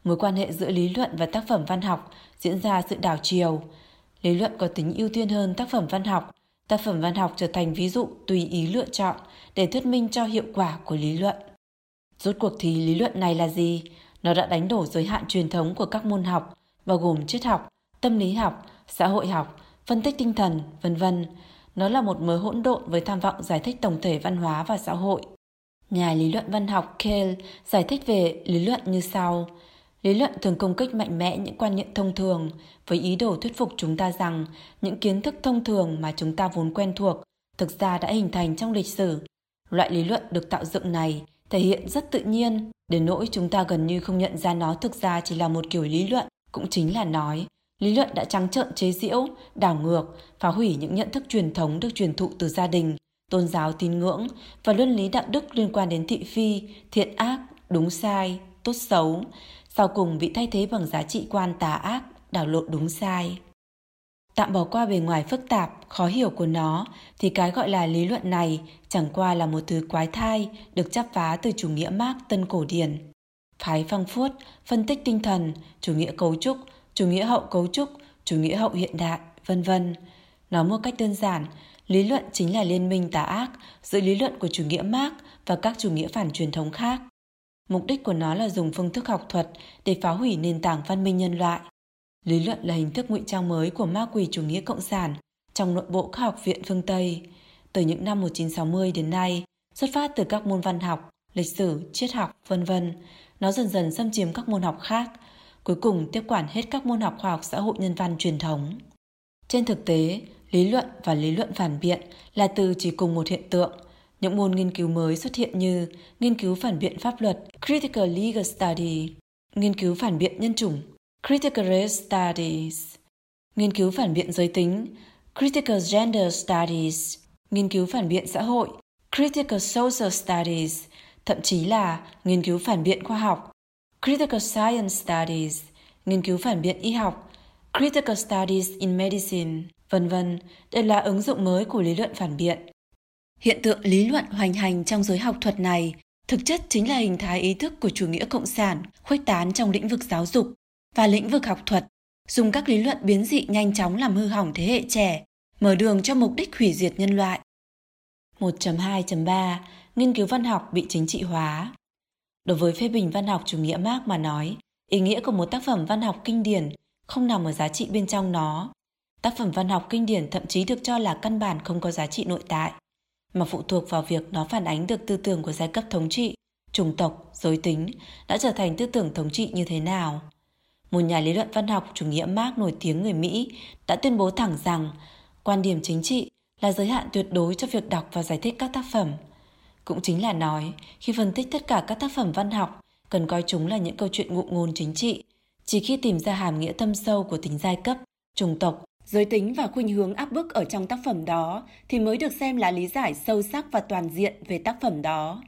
Mối quan hệ giữa lý luận và tác phẩm văn học diễn ra sự đảo chiều. Lý luận có tính ưu tiên hơn tác phẩm văn học. Tác phẩm văn học trở thành ví dụ tùy ý lựa chọn để thuyết minh cho hiệu quả của lý luận. Rốt cuộc thì lý luận này là gì? Nó đã đánh đổ giới hạn truyền thống của các môn học, bao gồm triết học, tâm lý học, xã hội học, phân tích tinh thần, vân vân. Nó là một mớ hỗn độn với tham vọng giải thích tổng thể văn hóa và xã hội. Nhà lý luận văn học Kale giải thích về lý luận như sau. Lý luận thường công kích mạnh mẽ những quan niệm thông thường với ý đồ thuyết phục chúng ta rằng những kiến thức thông thường mà chúng ta vốn quen thuộc thực ra đã hình thành trong lịch sử. Loại lý luận được tạo dựng này thể hiện rất tự nhiên, đến nỗi chúng ta gần như không nhận ra nó thực ra chỉ là một kiểu lý luận, cũng chính là nói Lý luận đã trắng trợn chế giễu, đảo ngược, phá hủy những nhận thức truyền thống được truyền thụ từ gia đình, tôn giáo tín ngưỡng và luân lý đạo đức liên quan đến thị phi, thiện ác, đúng sai, tốt xấu, sau cùng bị thay thế bằng giá trị quan tà ác, đảo lộn đúng sai. Tạm bỏ qua bề ngoài phức tạp, khó hiểu của nó, thì cái gọi là lý luận này chẳng qua là một thứ quái thai được chắp vá từ chủ nghĩa Marx tân cổ điển. Phái phăng phuốt, phân tích tinh thần, chủ nghĩa cấu trúc chủ nghĩa hậu cấu trúc, chủ nghĩa hậu hiện đại, vân vân. Nói một cách đơn giản, lý luận chính là liên minh tà ác giữa lý luận của chủ nghĩa Marx và các chủ nghĩa phản truyền thống khác. Mục đích của nó là dùng phương thức học thuật để phá hủy nền tảng văn minh nhân loại. Lý luận là hình thức ngụy trang mới của ma quỷ chủ nghĩa cộng sản trong nội bộ các học viện phương Tây. Từ những năm 1960 đến nay, xuất phát từ các môn văn học, lịch sử, triết học, vân vân, nó dần dần xâm chiếm các môn học khác, cuối cùng tiếp quản hết các môn học khoa học xã hội nhân văn truyền thống. Trên thực tế, lý luận và lý luận phản biện là từ chỉ cùng một hiện tượng. Những môn nghiên cứu mới xuất hiện như nghiên cứu phản biện pháp luật, Critical Legal Study, nghiên cứu phản biện nhân chủng, Critical Race Studies, nghiên cứu phản biện giới tính, Critical Gender Studies, nghiên cứu phản biện xã hội, Critical Social Studies, thậm chí là nghiên cứu phản biện khoa học, Critical Science Studies, nghiên cứu phản biện y học, Critical Studies in Medicine, vân vân đều là ứng dụng mới của lý luận phản biện. Hiện tượng lý luận hoành hành trong giới học thuật này thực chất chính là hình thái ý thức của chủ nghĩa cộng sản khuếch tán trong lĩnh vực giáo dục và lĩnh vực học thuật, dùng các lý luận biến dị nhanh chóng làm hư hỏng thế hệ trẻ, mở đường cho mục đích hủy diệt nhân loại. 1.2.3 Nghiên cứu văn học bị chính trị hóa Đối với phê bình văn học chủ nghĩa Marx mà nói, ý nghĩa của một tác phẩm văn học kinh điển không nằm ở giá trị bên trong nó. Tác phẩm văn học kinh điển thậm chí được cho là căn bản không có giá trị nội tại, mà phụ thuộc vào việc nó phản ánh được tư tưởng của giai cấp thống trị, chủng tộc, giới tính đã trở thành tư tưởng thống trị như thế nào. Một nhà lý luận văn học chủ nghĩa Marx nổi tiếng người Mỹ đã tuyên bố thẳng rằng quan điểm chính trị là giới hạn tuyệt đối cho việc đọc và giải thích các tác phẩm. Cũng chính là nói, khi phân tích tất cả các tác phẩm văn học, cần coi chúng là những câu chuyện ngụ ngôn chính trị. Chỉ khi tìm ra hàm nghĩa thâm sâu của tính giai cấp, chủng tộc, giới tính và khuynh hướng áp bức ở trong tác phẩm đó thì mới được xem là lý giải sâu sắc và toàn diện về tác phẩm đó.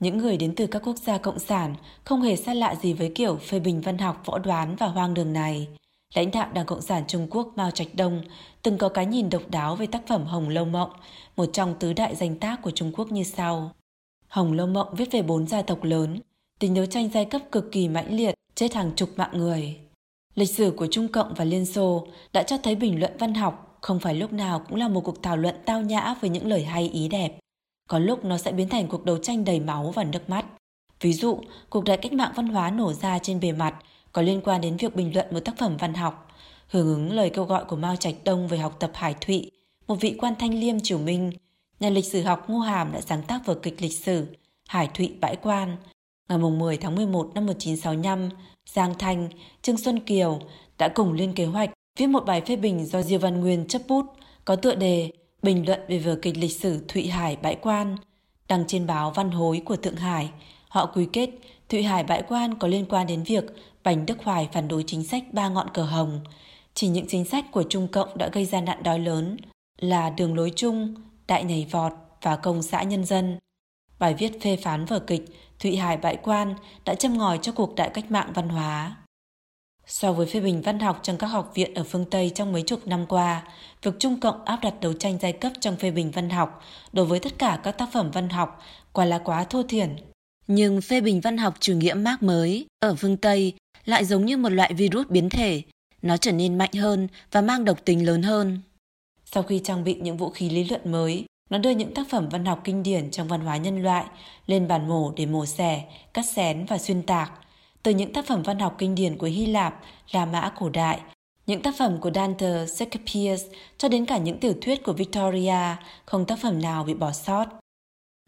Những người đến từ các quốc gia cộng sản không hề xa lạ gì với kiểu phê bình văn học võ đoán và hoang đường này. Lãnh đạo Đảng Cộng sản Trung Quốc Mao Trạch Đông từng có cái nhìn độc đáo về tác phẩm Hồng Lâu Mộng, một trong tứ đại danh tác của Trung Quốc như sau. Hồng Lâu Mộng viết về bốn gia tộc lớn, tình đấu tranh giai cấp cực kỳ mãnh liệt, chết hàng chục mạng người. Lịch sử của Trung Cộng và Liên Xô đã cho thấy bình luận văn học không phải lúc nào cũng là một cuộc thảo luận tao nhã với những lời hay ý đẹp. Có lúc nó sẽ biến thành cuộc đấu tranh đầy máu và nước mắt. Ví dụ, cuộc đại cách mạng văn hóa nổ ra trên bề mặt có liên quan đến việc bình luận một tác phẩm văn học, hưởng ứng lời kêu gọi của Mao Trạch Đông về học tập Hải Thụy, một vị quan thanh liêm triều Minh, nhà lịch sử học Ngô Hàm đã sáng tác vở kịch lịch sử Hải Thụy Bãi Quan. Ngày 10 tháng 11 năm 1965, Giang Thanh, Trương Xuân Kiều đã cùng lên kế hoạch viết một bài phê bình do Diêu Văn Nguyên chấp bút có tựa đề Bình luận về vở kịch lịch sử Thụy Hải Bãi Quan, đăng trên báo Văn Hối của Thượng Hải. Họ quy kết Thụy Hải Bãi Quan có liên quan đến việc Bành Đức Hoài phản đối chính sách ba ngọn cờ hồng. Chỉ những chính sách của Trung Cộng đã gây ra nạn đói lớn là đường lối chung, đại nhảy vọt và công xã nhân dân. Bài viết phê phán vở kịch Thụy Hải bại Quan đã châm ngòi cho cuộc đại cách mạng văn hóa. So với phê bình văn học trong các học viện ở phương Tây trong mấy chục năm qua, việc Trung Cộng áp đặt đấu tranh giai cấp trong phê bình văn học đối với tất cả các tác phẩm văn học quả là quá thô thiển. Nhưng phê bình văn học chủ nghĩa Marx mới ở phương Tây lại giống như một loại virus biến thể, nó trở nên mạnh hơn và mang độc tính lớn hơn. Sau khi trang bị những vũ khí lý luận mới, nó đưa những tác phẩm văn học kinh điển trong văn hóa nhân loại lên bàn mổ để mổ xẻ, cắt xén và xuyên tạc. Từ những tác phẩm văn học kinh điển của Hy Lạp, La Mã cổ đại, những tác phẩm của Dante, Shakespeare cho đến cả những tiểu thuyết của Victoria, không tác phẩm nào bị bỏ sót.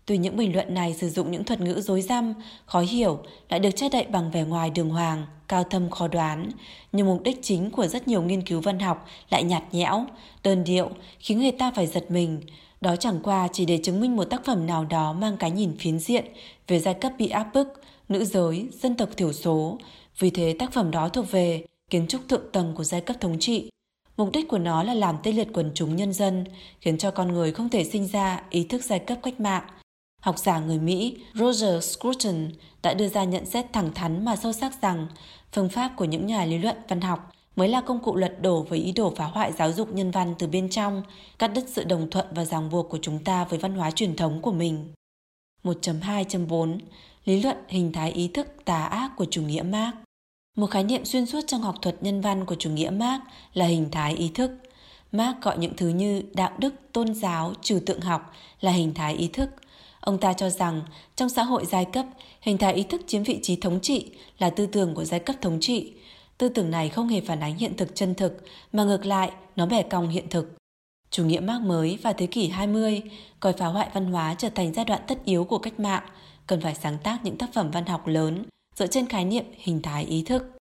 Tuy những bình luận này sử dụng những thuật ngữ dối răm, khó hiểu, lại được che đậy bằng vẻ ngoài đường hoàng, cao thâm khó đoán, nhưng mục đích chính của rất nhiều nghiên cứu văn học lại nhạt nhẽo, đơn điệu, khiến người ta phải giật mình. Đó chẳng qua chỉ để chứng minh một tác phẩm nào đó mang cái nhìn phiến diện về giai cấp bị áp bức, nữ giới, dân tộc thiểu số. Vì thế tác phẩm đó thuộc về kiến trúc thượng tầng của giai cấp thống trị. Mục đích của nó là làm tê liệt quần chúng nhân dân, khiến cho con người không thể sinh ra ý thức giai cấp cách mạng – Học giả người Mỹ Roger Scruton đã đưa ra nhận xét thẳng thắn mà sâu sắc rằng phương pháp của những nhà lý luận văn học mới là công cụ lật đổ với ý đồ phá hoại giáo dục nhân văn từ bên trong, cắt đứt sự đồng thuận và ràng buộc của chúng ta với văn hóa truyền thống của mình. 1.2.4 Lý luận hình thái ý thức tà ác của chủ nghĩa Marx Một khái niệm xuyên suốt trong học thuật nhân văn của chủ nghĩa Marx là hình thái ý thức. Marx gọi những thứ như đạo đức, tôn giáo, trừ tượng học là hình thái ý thức – Ông ta cho rằng trong xã hội giai cấp, hình thái ý thức chiếm vị trí thống trị là tư tưởng của giai cấp thống trị. Tư tưởng này không hề phản ánh hiện thực chân thực, mà ngược lại, nó bẻ cong hiện thực. Chủ nghĩa Marx mới vào thế kỷ 20 coi phá hoại văn hóa trở thành giai đoạn tất yếu của cách mạng, cần phải sáng tác những tác phẩm văn học lớn dựa trên khái niệm hình thái ý thức.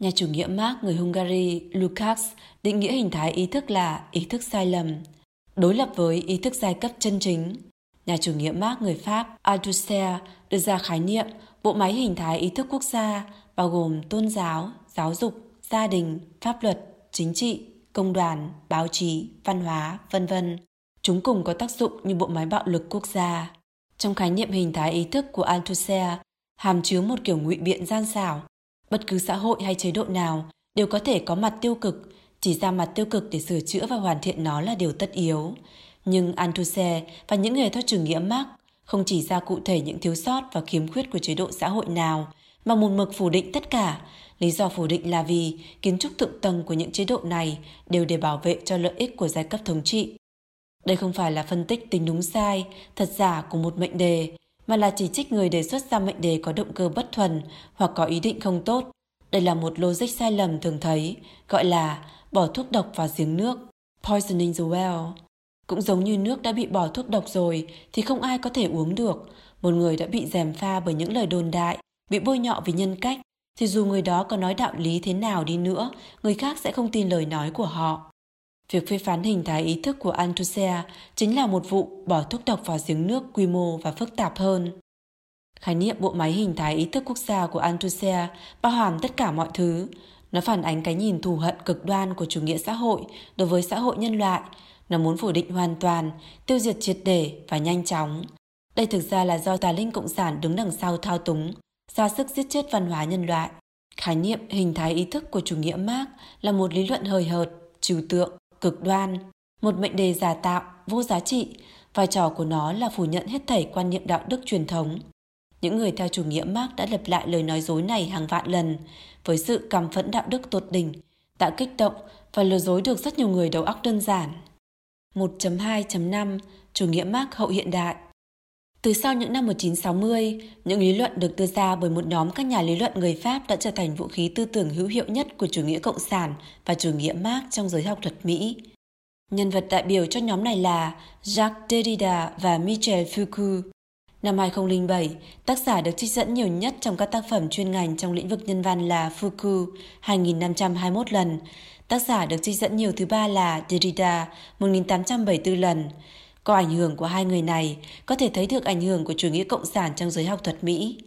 Nhà chủ nghĩa Marx người Hungary Lukács định nghĩa hình thái ý thức là ý thức sai lầm, đối lập với ý thức giai cấp chân chính. Nhà chủ nghĩa Marx người Pháp Althusser đưa ra khái niệm bộ máy hình thái ý thức quốc gia bao gồm tôn giáo, giáo dục, gia đình, pháp luật, chính trị, công đoàn, báo chí, văn hóa, vân vân. Chúng cùng có tác dụng như bộ máy bạo lực quốc gia. Trong khái niệm hình thái ý thức của Althusser, hàm chứa một kiểu ngụy biện gian xảo. Bất cứ xã hội hay chế độ nào đều có thể có mặt tiêu cực, chỉ ra mặt tiêu cực để sửa chữa và hoàn thiện nó là điều tất yếu. Nhưng Althusser và những người theo chủ nghĩa Marx không chỉ ra cụ thể những thiếu sót và khiếm khuyết của chế độ xã hội nào, mà một mực phủ định tất cả. Lý do phủ định là vì kiến trúc thượng tầng của những chế độ này đều để bảo vệ cho lợi ích của giai cấp thống trị. Đây không phải là phân tích tính đúng sai, thật giả của một mệnh đề, mà là chỉ trích người đề xuất ra mệnh đề có động cơ bất thuần hoặc có ý định không tốt. Đây là một logic sai lầm thường thấy, gọi là bỏ thuốc độc vào giếng nước, poisoning the well. Cũng giống như nước đã bị bỏ thuốc độc rồi thì không ai có thể uống được. Một người đã bị dèm pha bởi những lời đồn đại, bị bôi nhọ vì nhân cách, thì dù người đó có nói đạo lý thế nào đi nữa, người khác sẽ không tin lời nói của họ. Việc phê phán hình thái ý thức của Althusser chính là một vụ bỏ thuốc độc vào giếng nước quy mô và phức tạp hơn. Khái niệm bộ máy hình thái ý thức quốc gia của Althusser bao hàm tất cả mọi thứ. Nó phản ánh cái nhìn thù hận cực đoan của chủ nghĩa xã hội đối với xã hội nhân loại. Nó muốn phủ định hoàn toàn, tiêu diệt triệt để và nhanh chóng. Đây thực ra là do tà linh cộng sản đứng đằng sau thao túng, ra sức giết chết văn hóa nhân loại. Khái niệm hình thái ý thức của chủ nghĩa Marx là một lý luận hời hợt, trừu tượng, cực đoan, một mệnh đề giả tạo, vô giá trị, vai trò của nó là phủ nhận hết thảy quan niệm đạo đức truyền thống. Những người theo chủ nghĩa Marx đã lặp lại lời nói dối này hàng vạn lần với sự cảm phẫn đạo đức tột đỉnh, đã kích động và lừa dối được rất nhiều người đầu óc đơn giản. 1.2.5 Chủ nghĩa Marx hậu hiện đại từ sau những năm 1960, những lý luận được đưa ra bởi một nhóm các nhà lý luận người Pháp đã trở thành vũ khí tư tưởng hữu hiệu nhất của chủ nghĩa cộng sản và chủ nghĩa Marx trong giới học thuật Mỹ. Nhân vật đại biểu cho nhóm này là Jacques Derrida và Michel Foucault. Năm 2007, tác giả được trích dẫn nhiều nhất trong các tác phẩm chuyên ngành trong lĩnh vực nhân văn là Foucault 2521 lần. Tác giả được trích dẫn nhiều thứ ba là Derrida 1874 lần. Có ảnh hưởng của hai người này, có thể thấy được ảnh hưởng của chủ nghĩa cộng sản trong giới học thuật Mỹ.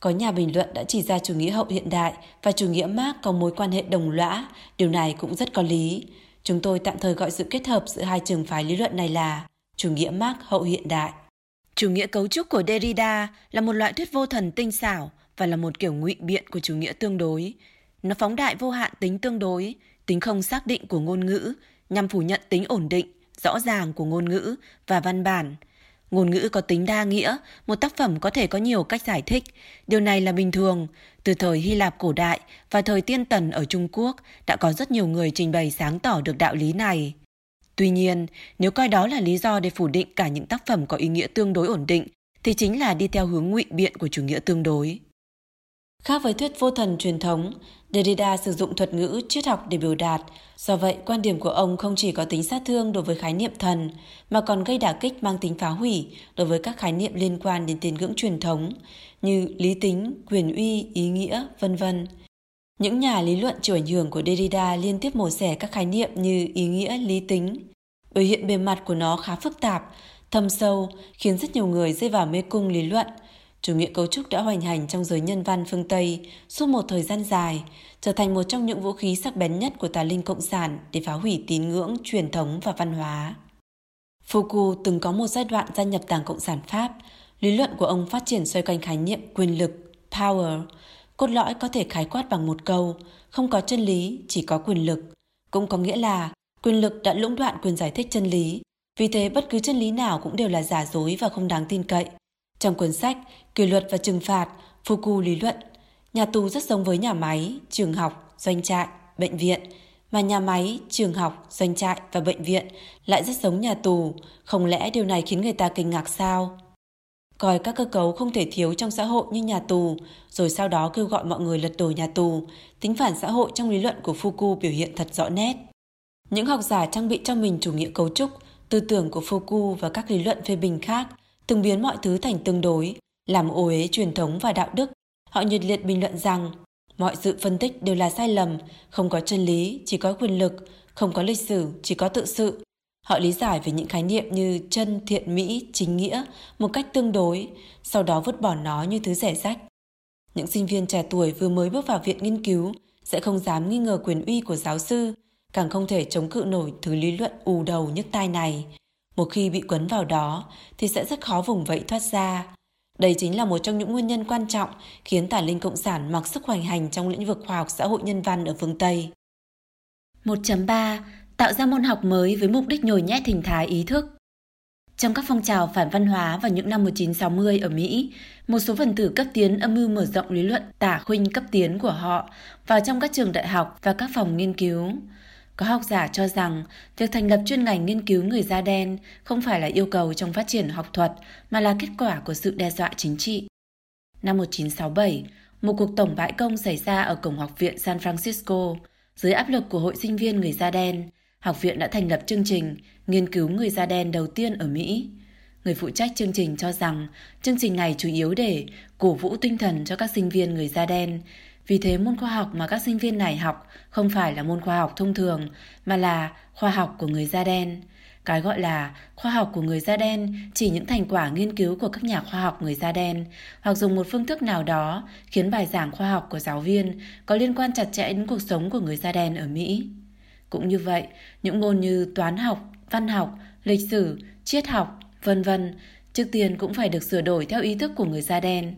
Có nhà bình luận đã chỉ ra chủ nghĩa hậu hiện đại và chủ nghĩa Marx có mối quan hệ đồng lõa, điều này cũng rất có lý. Chúng tôi tạm thời gọi sự kết hợp giữa hai trường phái lý luận này là chủ nghĩa Marx hậu hiện đại. Chủ nghĩa cấu trúc của Derrida là một loại thuyết vô thần tinh xảo và là một kiểu ngụy biện của chủ nghĩa tương đối. Nó phóng đại vô hạn tính tương đối, tính không xác định của ngôn ngữ nhằm phủ nhận tính ổn định, rõ ràng của ngôn ngữ và văn bản. Ngôn ngữ có tính đa nghĩa, một tác phẩm có thể có nhiều cách giải thích. Điều này là bình thường. Từ thời Hy Lạp cổ đại và thời tiên tần ở Trung Quốc đã có rất nhiều người trình bày sáng tỏ được đạo lý này. Tuy nhiên, nếu coi đó là lý do để phủ định cả những tác phẩm có ý nghĩa tương đối ổn định, thì chính là đi theo hướng ngụy biện của chủ nghĩa tương đối. Khác với thuyết vô thần truyền thống, Derrida sử dụng thuật ngữ triết học để biểu đạt. Do vậy, quan điểm của ông không chỉ có tính sát thương đối với khái niệm thần, mà còn gây đả kích mang tính phá hủy đối với các khái niệm liên quan đến tín ngưỡng truyền thống như lý tính, quyền uy, ý nghĩa, vân vân. Những nhà lý luận chịu ảnh hưởng của Derrida liên tiếp mổ xẻ các khái niệm như ý nghĩa, lý tính. Biểu hiện bề mặt của nó khá phức tạp, thâm sâu, khiến rất nhiều người rơi vào mê cung lý luận – Chủ nghĩa cấu trúc đã hoành hành trong giới nhân văn phương Tây suốt một thời gian dài, trở thành một trong những vũ khí sắc bén nhất của tà linh cộng sản để phá hủy tín ngưỡng, truyền thống và văn hóa. Foucault từng có một giai đoạn gia nhập Đảng Cộng sản Pháp. Lý luận của ông phát triển xoay quanh khái niệm quyền lực, power. Cốt lõi có thể khái quát bằng một câu, không có chân lý, chỉ có quyền lực. Cũng có nghĩa là quyền lực đã lũng đoạn quyền giải thích chân lý. Vì thế bất cứ chân lý nào cũng đều là giả dối và không đáng tin cậy. Trong cuốn sách Kỷ luật và trừng phạt, Foucault lý luận, nhà tù rất giống với nhà máy, trường học, doanh trại, bệnh viện, mà nhà máy, trường học, doanh trại và bệnh viện lại rất giống nhà tù, không lẽ điều này khiến người ta kinh ngạc sao? coi các cơ cấu không thể thiếu trong xã hội như nhà tù, rồi sau đó kêu gọi mọi người lật đổ nhà tù. Tính phản xã hội trong lý luận của Foucault biểu hiện thật rõ nét. Những học giả trang bị cho mình chủ nghĩa cấu trúc, tư tưởng của Foucault và các lý luận phê bình khác, từng biến mọi thứ thành tương đối, làm ô uế truyền thống và đạo đức. Họ nhiệt liệt bình luận rằng mọi sự phân tích đều là sai lầm, không có chân lý, chỉ có quyền lực, không có lịch sử, chỉ có tự sự. Họ lý giải về những khái niệm như chân, thiện mỹ, chính nghĩa một cách tương đối, sau đó vứt bỏ nó như thứ rẻ rách. Những sinh viên trẻ tuổi vừa mới bước vào viện nghiên cứu sẽ không dám nghi ngờ quyền uy của giáo sư, càng không thể chống cự nổi thứ lý luận ù đầu nhức tai này. Một khi bị quấn vào đó thì sẽ rất khó vùng vẫy thoát ra. Đây chính là một trong những nguyên nhân quan trọng khiến tả linh cộng sản mặc sức hoành hành trong lĩnh vực khoa học xã hội nhân văn ở phương Tây. 1.3. Tạo ra môn học mới với mục đích nhồi nhét hình thái ý thức. Trong các phong trào phản văn hóa vào những năm 1960 ở Mỹ, một số phần tử cấp tiến âm mưu mở rộng lý luận tả khuynh cấp tiến của họ vào trong các trường đại học và các phòng nghiên cứu. Có học giả cho rằng việc thành lập chuyên ngành nghiên cứu người da đen không phải là yêu cầu trong phát triển học thuật mà là kết quả của sự đe dọa chính trị. Năm 1967, một cuộc tổng bãi công xảy ra ở cổng học viện San Francisco. Dưới áp lực của hội sinh viên người da đen, học viện đã thành lập chương trình nghiên cứu người da đen đầu tiên ở Mỹ. Người phụ trách chương trình cho rằng chương trình này chủ yếu để cổ vũ tinh thần cho các sinh viên người da đen vì thế môn khoa học mà các sinh viên này học không phải là môn khoa học thông thường mà là khoa học của người da đen. Cái gọi là khoa học của người da đen chỉ những thành quả nghiên cứu của các nhà khoa học người da đen hoặc dùng một phương thức nào đó khiến bài giảng khoa học của giáo viên có liên quan chặt chẽ đến cuộc sống của người da đen ở Mỹ. Cũng như vậy, những môn như toán học, văn học, lịch sử, triết học, vân vân trước tiên cũng phải được sửa đổi theo ý thức của người da đen.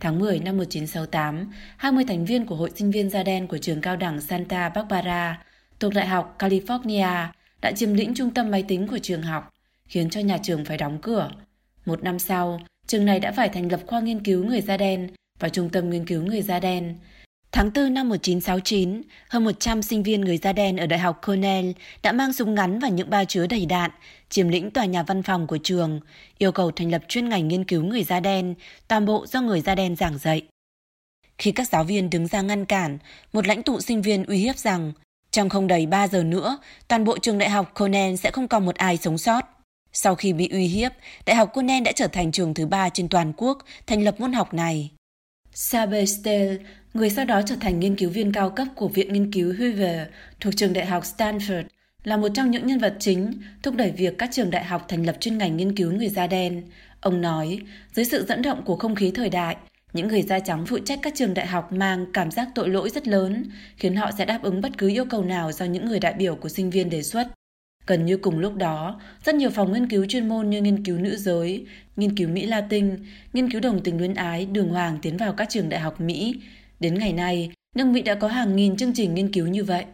Tháng 10 năm 1968, 20 thành viên của Hội sinh viên da đen của trường cao đẳng Santa Barbara thuộc Đại học California đã chiếm lĩnh trung tâm máy tính của trường học, khiến cho nhà trường phải đóng cửa. Một năm sau, trường này đã phải thành lập khoa nghiên cứu người da đen và trung tâm nghiên cứu người da đen. Tháng 4 năm 1969, hơn 100 sinh viên người da đen ở Đại học Cornell đã mang súng ngắn và những bao chứa đầy đạn, chiếm lĩnh tòa nhà văn phòng của trường, yêu cầu thành lập chuyên ngành nghiên cứu người da đen, toàn bộ do người da đen giảng dạy. Khi các giáo viên đứng ra ngăn cản, một lãnh tụ sinh viên uy hiếp rằng trong không đầy 3 giờ nữa, toàn bộ trường đại học Cornell sẽ không còn một ai sống sót. Sau khi bị uy hiếp, Đại học Cornell đã trở thành trường thứ ba trên toàn quốc thành lập môn học này. Sabe Stell, người sau đó trở thành nghiên cứu viên cao cấp của Viện Nghiên cứu Hoover thuộc trường đại học Stanford, là một trong những nhân vật chính thúc đẩy việc các trường đại học thành lập chuyên ngành nghiên cứu người da đen. Ông nói, dưới sự dẫn động của không khí thời đại, những người da trắng phụ trách các trường đại học mang cảm giác tội lỗi rất lớn, khiến họ sẽ đáp ứng bất cứ yêu cầu nào do những người đại biểu của sinh viên đề xuất. Gần như cùng lúc đó, rất nhiều phòng nghiên cứu chuyên môn như nghiên cứu nữ giới, nghiên cứu Mỹ Latin, nghiên cứu đồng tình luyến ái, đường hoàng tiến vào các trường đại học Mỹ. Đến ngày nay, nước Mỹ đã có hàng nghìn chương trình nghiên cứu như vậy.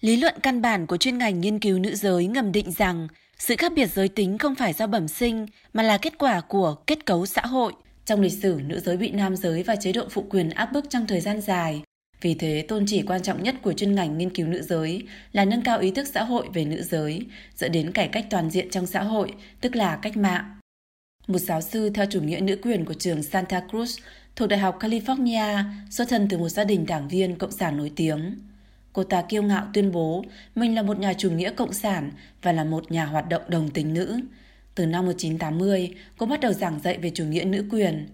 Lý luận căn bản của chuyên ngành nghiên cứu nữ giới ngầm định rằng sự khác biệt giới tính không phải do bẩm sinh mà là kết quả của kết cấu xã hội. Trong lịch sử, nữ giới bị nam giới và chế độ phụ quyền áp bức trong thời gian dài. Vì thế, tôn chỉ quan trọng nhất của chuyên ngành nghiên cứu nữ giới là nâng cao ý thức xã hội về nữ giới, dẫn đến cải cách toàn diện trong xã hội, tức là cách mạng. Một giáo sư theo chủ nghĩa nữ quyền của trường Santa Cruz thuộc Đại học California, xuất thân từ một gia đình đảng viên cộng sản nổi tiếng. Cô ta kiêu ngạo tuyên bố mình là một nhà chủ nghĩa cộng sản và là một nhà hoạt động đồng tính nữ. Từ năm 1980, cô bắt đầu giảng dạy về chủ nghĩa nữ quyền.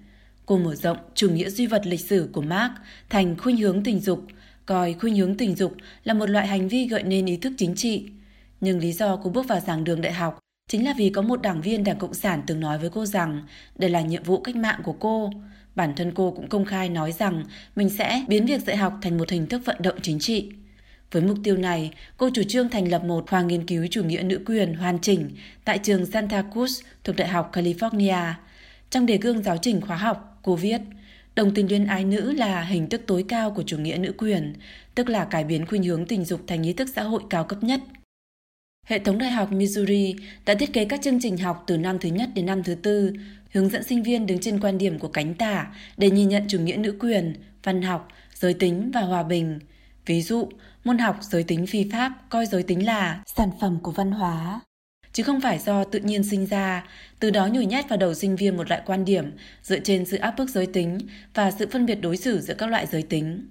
Cô mở rộng chủ nghĩa duy vật lịch sử của Marx thành khuynh hướng tình dục, coi khuynh hướng tình dục là một loại hành vi gợi nên ý thức chính trị. Nhưng lý do cô bước vào giảng đường đại học chính là vì có một đảng viên Đảng Cộng sản từng nói với cô rằng đây là nhiệm vụ cách mạng của cô. Bản thân cô cũng công khai nói rằng mình sẽ biến việc dạy học thành một hình thức vận động chính trị. Với mục tiêu này, cô chủ trương thành lập một khoa nghiên cứu chủ nghĩa nữ quyền hoàn chỉnh tại trường Santa Cruz thuộc Đại học California. Trong đề cương giáo trình khóa học, cô viết, đồng tình luyến ái nữ là hình thức tối cao của chủ nghĩa nữ quyền, tức là cải biến khuynh hướng tình dục thành ý thức xã hội cao cấp nhất. Hệ thống đại học Missouri đã thiết kế các chương trình học từ năm thứ nhất đến năm thứ tư, hướng dẫn sinh viên đứng trên quan điểm của cánh tả để nhìn nhận chủ nghĩa nữ quyền, văn học, giới tính và hòa bình. Ví dụ, môn học giới tính phi pháp coi giới tính là sản phẩm của văn hóa. chứ không phải do tự nhiên sinh ra, từ đó nhồi nhét vào đầu sinh viên một loại quan điểm dựa trên sự áp bức giới tính và sự phân biệt đối xử giữa các loại giới tính.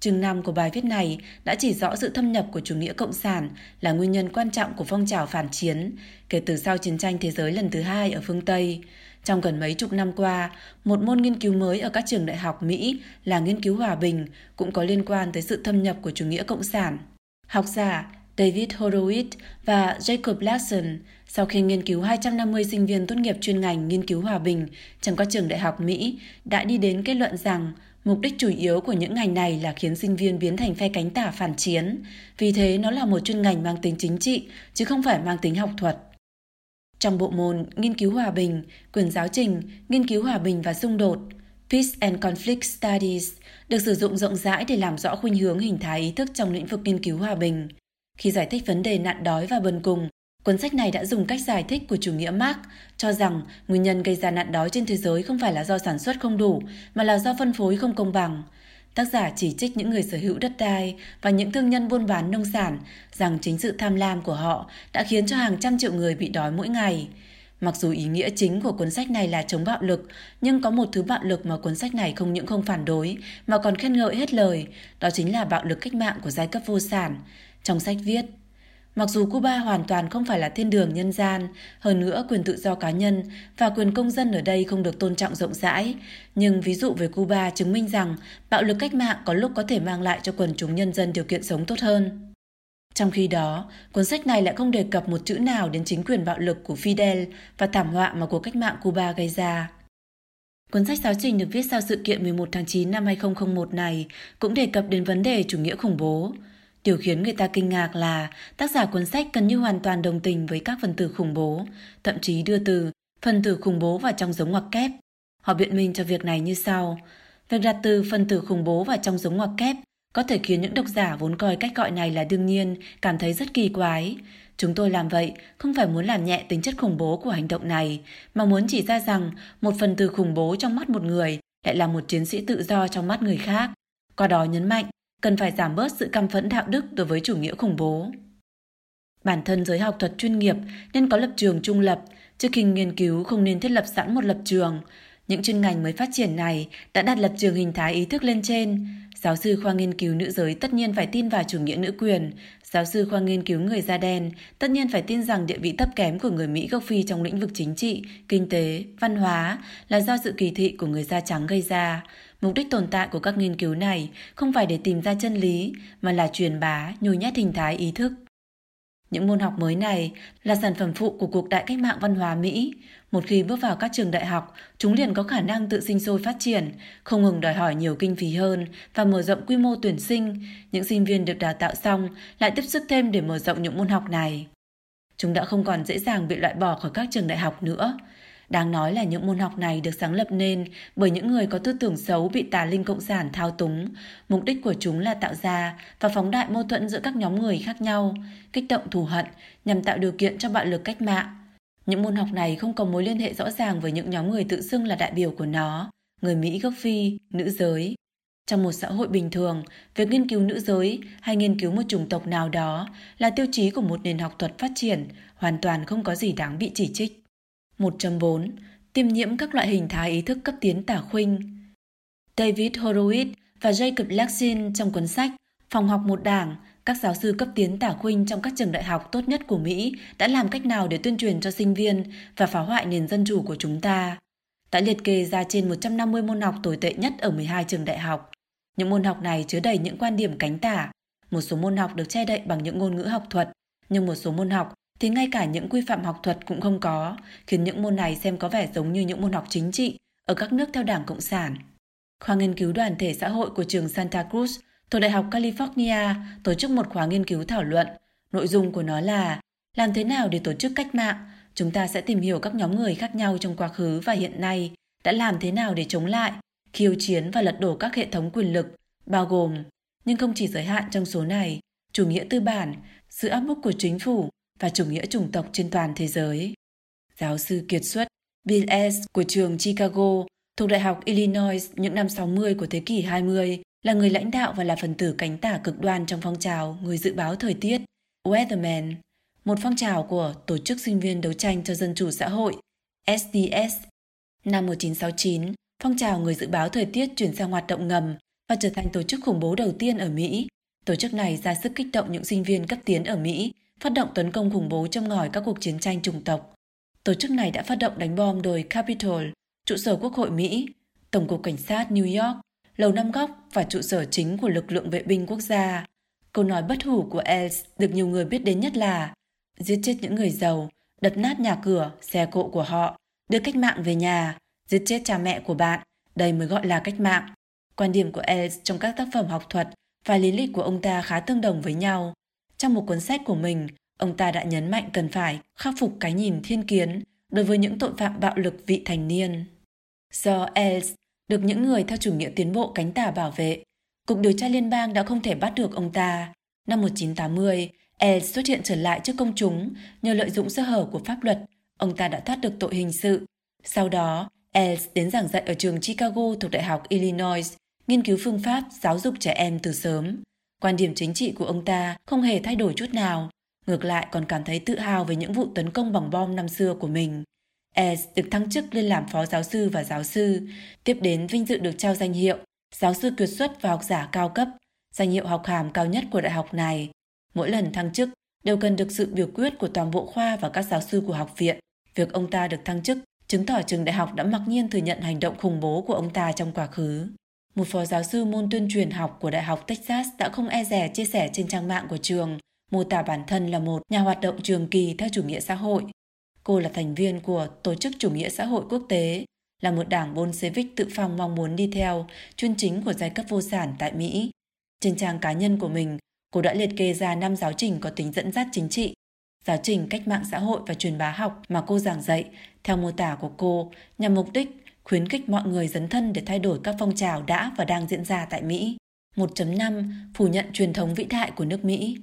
Chương 5 của bài viết này đã chỉ rõ sự thâm nhập của chủ nghĩa cộng sản là nguyên nhân quan trọng của phong trào phản chiến kể từ sau chiến tranh thế giới lần thứ hai ở phương Tây. Trong gần mấy chục năm qua, một môn nghiên cứu mới ở các trường đại học Mỹ là nghiên cứu hòa bình cũng có liên quan tới sự thâm nhập của chủ nghĩa cộng sản. Học giả David Horowitz và Jacob Larson sau khi nghiên cứu 250 sinh viên tốt nghiệp chuyên ngành nghiên cứu hòa bình trong các trường đại học Mỹ đã đi đến kết luận rằng Mục đích chủ yếu của những ngành này là khiến sinh viên biến thành phe cánh tả phản chiến, vì thế nó là một chuyên ngành mang tính chính trị, chứ không phải mang tính học thuật. Trong bộ môn Nghiên cứu hòa bình, quyền giáo trình, Nghiên cứu hòa bình và xung đột, Peace and Conflict Studies được sử dụng rộng rãi để làm rõ khuynh hướng hình thái ý thức trong lĩnh vực nghiên cứu hòa bình. Khi giải thích vấn đề nạn đói và bần cùng, Cuốn sách này đã dùng cách giải thích của chủ nghĩa Marx, cho rằng nguyên nhân gây ra nạn đói trên thế giới không phải là do sản xuất không đủ, mà là do phân phối không công bằng. Tác giả chỉ trích những người sở hữu đất đai và những thương nhân buôn bán nông sản rằng chính sự tham lam của họ đã khiến cho hàng trăm triệu người bị đói mỗi ngày. Mặc dù ý nghĩa chính của cuốn sách này là chống bạo lực, nhưng có một thứ bạo lực mà cuốn sách này không những không phản đối mà còn khen ngợi hết lời, đó chính là bạo lực cách mạng của giai cấp vô sản. Trong sách viết, Mặc dù Cuba hoàn toàn không phải là thiên đường nhân gian, hơn nữa quyền tự do cá nhân và quyền công dân ở đây không được tôn trọng rộng rãi, nhưng ví dụ về Cuba chứng minh rằng bạo lực cách mạng có lúc có thể mang lại cho quần chúng nhân dân điều kiện sống tốt hơn. Trong khi đó, cuốn sách này lại không đề cập một chữ nào đến chính quyền bạo lực của Fidel và thảm họa mà cuộc cách mạng Cuba gây ra. Cuốn sách giáo trình được viết sau sự kiện 11 tháng 9 năm 2001 này cũng đề cập đến vấn đề chủ nghĩa khủng bố. Điều khiến người ta kinh ngạc là tác giả cuốn sách gần như hoàn toàn đồng tình với các phần tử khủng bố, thậm chí đưa từ phần tử khủng bố vào trong giống ngoặc kép. Họ biện minh cho việc này như sau. Việc đặt từ phần tử khủng bố vào trong giống ngoặc kép có thể khiến những độc giả vốn coi cách gọi này là đương nhiên cảm thấy rất kỳ quái. Chúng tôi làm vậy không phải muốn làm nhẹ tính chất khủng bố của hành động này, mà muốn chỉ ra rằng một phần từ khủng bố trong mắt một người lại là một chiến sĩ tự do trong mắt người khác. Qua đó nhấn mạnh cần phải giảm bớt sự căm phẫn đạo đức đối với chủ nghĩa khủng bố. Bản thân giới học thuật chuyên nghiệp nên có lập trường trung lập, trước khi nghiên cứu không nên thiết lập sẵn một lập trường. Những chuyên ngành mới phát triển này đã đặt lập trường hình thái ý thức lên trên. Giáo sư khoa nghiên cứu nữ giới tất nhiên phải tin vào chủ nghĩa nữ quyền. Giáo sư khoa nghiên cứu người da đen tất nhiên phải tin rằng địa vị thấp kém của người Mỹ gốc Phi trong lĩnh vực chính trị, kinh tế, văn hóa là do sự kỳ thị của người da trắng gây ra. Mục đích tồn tại của các nghiên cứu này không phải để tìm ra chân lý, mà là truyền bá, nhồi nhét hình thái ý thức. Những môn học mới này là sản phẩm phụ của cuộc đại cách mạng văn hóa Mỹ. Một khi bước vào các trường đại học, chúng liền có khả năng tự sinh sôi phát triển, không ngừng đòi hỏi nhiều kinh phí hơn và mở rộng quy mô tuyển sinh. Những sinh viên được đào tạo xong lại tiếp sức thêm để mở rộng những môn học này. Chúng đã không còn dễ dàng bị loại bỏ khỏi các trường đại học nữa. Đáng nói là những môn học này được sáng lập nên bởi những người có tư tưởng xấu bị tà linh cộng sản thao túng. Mục đích của chúng là tạo ra và phóng đại mâu thuẫn giữa các nhóm người khác nhau, kích động thù hận nhằm tạo điều kiện cho bạo lực cách mạng. Những môn học này không có mối liên hệ rõ ràng với những nhóm người tự xưng là đại biểu của nó, người Mỹ gốc Phi, nữ giới. Trong một xã hội bình thường, việc nghiên cứu nữ giới hay nghiên cứu một chủng tộc nào đó là tiêu chí của một nền học thuật phát triển, hoàn toàn không có gì đáng bị chỉ trích. 1.4. Tiêm nhiễm các loại hình thái ý thức cấp tiến tả khuynh David Horowitz và Jacob Laxin trong cuốn sách Phòng học một đảng, các giáo sư cấp tiến tả khuynh trong các trường đại học tốt nhất của Mỹ đã làm cách nào để tuyên truyền cho sinh viên và phá hoại nền dân chủ của chúng ta. Đã liệt kê ra trên 150 môn học tồi tệ nhất ở 12 trường đại học. Những môn học này chứa đầy những quan điểm cánh tả. Một số môn học được che đậy bằng những ngôn ngữ học thuật, nhưng một số môn học thì ngay cả những quy phạm học thuật cũng không có, khiến những môn này xem có vẻ giống như những môn học chính trị ở các nước theo Đảng Cộng sản. Khoa nghiên cứu đoàn thể xã hội của trường Santa Cruz thuộc Đại học California tổ chức một khóa nghiên cứu thảo luận. Nội dung của nó là làm thế nào để tổ chức cách mạng, chúng ta sẽ tìm hiểu các nhóm người khác nhau trong quá khứ và hiện nay đã làm thế nào để chống lại, khiêu chiến và lật đổ các hệ thống quyền lực, bao gồm, nhưng không chỉ giới hạn trong số này, chủ nghĩa tư bản, sự áp bức của chính phủ, và chủ nghĩa chủng tộc trên toàn thế giới. Giáo sư kiệt xuất Bill S. của trường Chicago thuộc Đại học Illinois những năm 60 của thế kỷ 20 là người lãnh đạo và là phần tử cánh tả cực đoan trong phong trào người dự báo thời tiết Weatherman. một phong trào của Tổ chức Sinh viên Đấu tranh cho Dân chủ xã hội SDS. Năm 1969, phong trào người dự báo thời tiết chuyển sang hoạt động ngầm và trở thành tổ chức khủng bố đầu tiên ở Mỹ. Tổ chức này ra sức kích động những sinh viên cấp tiến ở Mỹ, phát động tấn công khủng bố trong ngòi các cuộc chiến tranh chủng tộc. Tổ chức này đã phát động đánh bom đồi Capitol, trụ sở Quốc hội Mỹ, Tổng cục Cảnh sát New York, Lầu Năm Góc và trụ sở chính của lực lượng vệ binh quốc gia. Câu nói bất hủ của Els được nhiều người biết đến nhất là giết chết những người giàu, đập nát nhà cửa, xe cộ của họ, đưa cách mạng về nhà, giết chết cha mẹ của bạn, đây mới gọi là cách mạng. Quan điểm của Els trong các tác phẩm học thuật và lý lịch của ông ta khá tương đồng với nhau. Trong một cuốn sách của mình, ông ta đã nhấn mạnh cần phải khắc phục cái nhìn thiên kiến đối với những tội phạm bạo lực vị thành niên. Do Els được những người theo chủ nghĩa tiến bộ cánh tả bảo vệ, Cục điều tra liên bang đã không thể bắt được ông ta. Năm 1980, Els xuất hiện trở lại trước công chúng nhờ lợi dụng sơ hở của pháp luật, ông ta đã thoát được tội hình sự. Sau đó, Els đến giảng dạy ở trường Chicago thuộc Đại học Illinois, nghiên cứu phương pháp giáo dục trẻ em từ sớm. Quan điểm chính trị của ông ta không hề thay đổi chút nào, ngược lại còn cảm thấy tự hào về những vụ tấn công bằng bom năm xưa của mình. Els được thăng chức lên làm phó giáo sư và giáo sư, tiếp đến vinh dự được trao danh hiệu giáo sư kiệt xuất và học giả cao cấp, danh hiệu học hàm cao nhất của đại học này. Mỗi lần thăng chức đều cần được sự biểu quyết của toàn bộ khoa và các giáo sư của học viện. Việc ông ta được thăng chức chứng tỏ trường đại học đã mặc nhiên thừa nhận hành động khủng bố của ông ta trong quá khứ. Một phó giáo sư môn tuyên truyền học của Đại học Texas đã không e rẻ chia sẻ trên trang mạng của trường, mô tả bản thân là một nhà hoạt động trường kỳ theo chủ nghĩa xã hội. Cô là thành viên của Tổ chức Chủ nghĩa xã hội quốc tế, là một đảng Bolshevik tự phong mong muốn đi theo chuyên chính của giai cấp vô sản tại Mỹ. Trên trang cá nhân của mình, cô đã liệt kê ra năm giáo trình có tính dẫn dắt chính trị. Giáo trình cách mạng xã hội và truyền bá học mà cô giảng dạy, theo mô tả của cô, nhằm mục đích khuyến khích mọi người dấn thân để thay đổi các phong trào đã và đang diễn ra tại Mỹ. 1.5 Phủ nhận truyền thống vĩ đại của nước Mỹ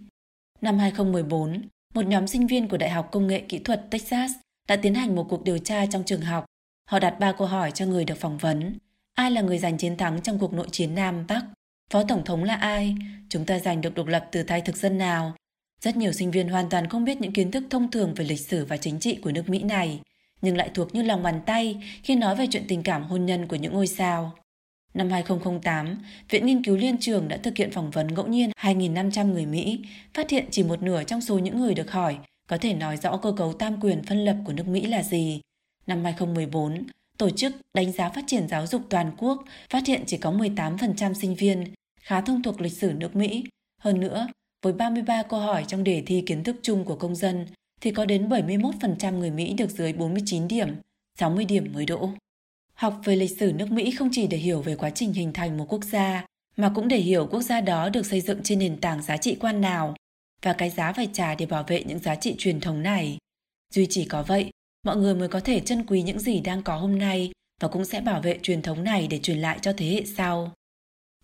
Năm 2014, một nhóm sinh viên của Đại học Công nghệ Kỹ thuật Texas đã tiến hành một cuộc điều tra trong trường học. Họ đặt ba câu hỏi cho người được phỏng vấn. Ai là người giành chiến thắng trong cuộc nội chiến Nam Bắc? Phó Tổng thống là ai? Chúng ta giành được độc lập từ tay thực dân nào? Rất nhiều sinh viên hoàn toàn không biết những kiến thức thông thường về lịch sử và chính trị của nước Mỹ này, nhưng lại thuộc như lòng bàn tay khi nói về chuyện tình cảm hôn nhân của những ngôi sao. Năm 2008, Viện Nghiên cứu Liên trường đã thực hiện phỏng vấn ngẫu nhiên 2.500 người Mỹ, phát hiện chỉ một nửa trong số những người được hỏi có thể nói rõ cơ cấu tam quyền phân lập của nước Mỹ là gì. Năm 2014, Tổ chức Đánh giá Phát triển Giáo dục Toàn quốc phát hiện chỉ có 18% sinh viên khá thông thuộc lịch sử nước Mỹ. Hơn nữa, với 33 câu hỏi trong đề thi kiến thức chung của công dân, thì có đến 71% người Mỹ được dưới 49 điểm, 60 điểm mới đỗ. Học về lịch sử nước Mỹ không chỉ để hiểu về quá trình hình thành một quốc gia, mà cũng để hiểu quốc gia đó được xây dựng trên nền tảng giá trị quan nào và cái giá phải trả để bảo vệ những giá trị truyền thống này. Duy chỉ có vậy, mọi người mới có thể trân quý những gì đang có hôm nay và cũng sẽ bảo vệ truyền thống này để truyền lại cho thế hệ sau.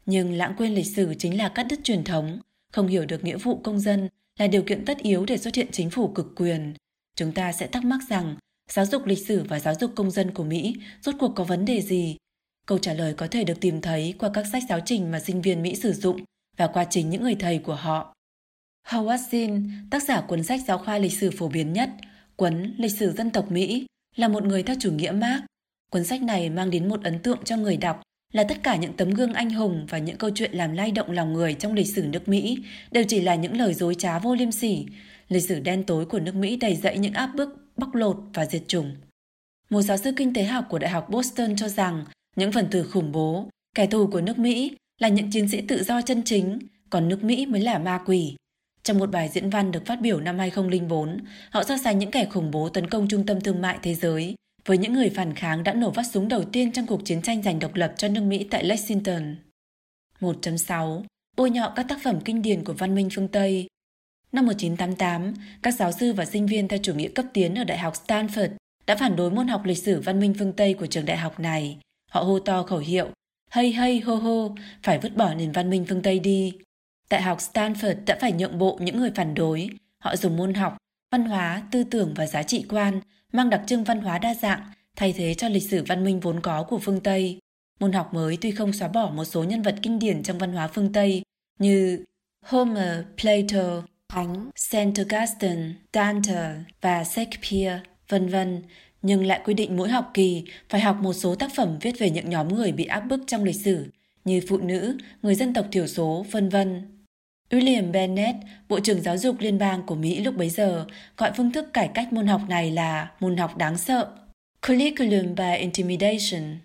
Nhưng lãng quên lịch sử chính là cắt đứt truyền thống, không hiểu được nghĩa vụ công dân là điều kiện tất yếu để xuất hiện chính phủ cực quyền. Chúng ta sẽ thắc mắc rằng giáo dục lịch sử và giáo dục công dân của Mỹ rốt cuộc có vấn đề gì? Câu trả lời có thể được tìm thấy qua các sách giáo trình mà sinh viên Mỹ sử dụng và qua chính những người thầy của họ. Howard Zinn, tác giả cuốn sách giáo khoa lịch sử phổ biến nhất, cuốn Lịch sử dân tộc Mỹ, là một người theo chủ nghĩa Marx. Cuốn sách này mang đến một ấn tượng cho người đọc là tất cả những tấm gương anh hùng và những câu chuyện làm lay động lòng người trong lịch sử nước Mỹ đều chỉ là những lời dối trá vô liêm sỉ. Lịch sử đen tối của nước Mỹ đầy dẫy những áp bức, bóc lột và diệt chủng. Một giáo sư kinh tế học của Đại học Boston cho rằng những phần tử khủng bố, kẻ thù của nước Mỹ là những chiến sĩ tự do chân chính, còn nước Mỹ mới là ma quỷ. Trong một bài diễn văn được phát biểu năm 2004, họ so sánh những kẻ khủng bố tấn công trung tâm thương mại thế giới với những người phản kháng đã nổ phát súng đầu tiên trong cuộc chiến tranh giành độc lập cho nước Mỹ tại Lexington. 1.6. Bôi nhọ các tác phẩm kinh điển của văn minh phương Tây Năm 1988, các giáo sư và sinh viên theo chủ nghĩa cấp tiến ở Đại học Stanford đã phản đối môn học lịch sử văn minh phương Tây của trường đại học này. Họ hô to khẩu hiệu, hay hay hô hô, phải vứt bỏ nền văn minh phương Tây đi. Đại học Stanford đã phải nhượng bộ những người phản đối. Họ dùng môn học, văn hóa, tư tưởng và giá trị quan mang đặc trưng văn hóa đa dạng thay thế cho lịch sử văn minh vốn có của phương Tây. Môn học mới tuy không xóa bỏ một số nhân vật kinh điển trong văn hóa phương Tây như Homer, Plato, Thánh, Saint Augustine, Dante và Shakespeare, vân vân, nhưng lại quy định mỗi học kỳ phải học một số tác phẩm viết về những nhóm người bị áp bức trong lịch sử, như phụ nữ, người dân tộc thiểu số, vân vân. William Bennett, Bộ trưởng Giáo dục Liên bang của Mỹ lúc bấy giờ, gọi phương thức cải cách môn học này là môn học đáng sợ, Curriculum by Intimidation.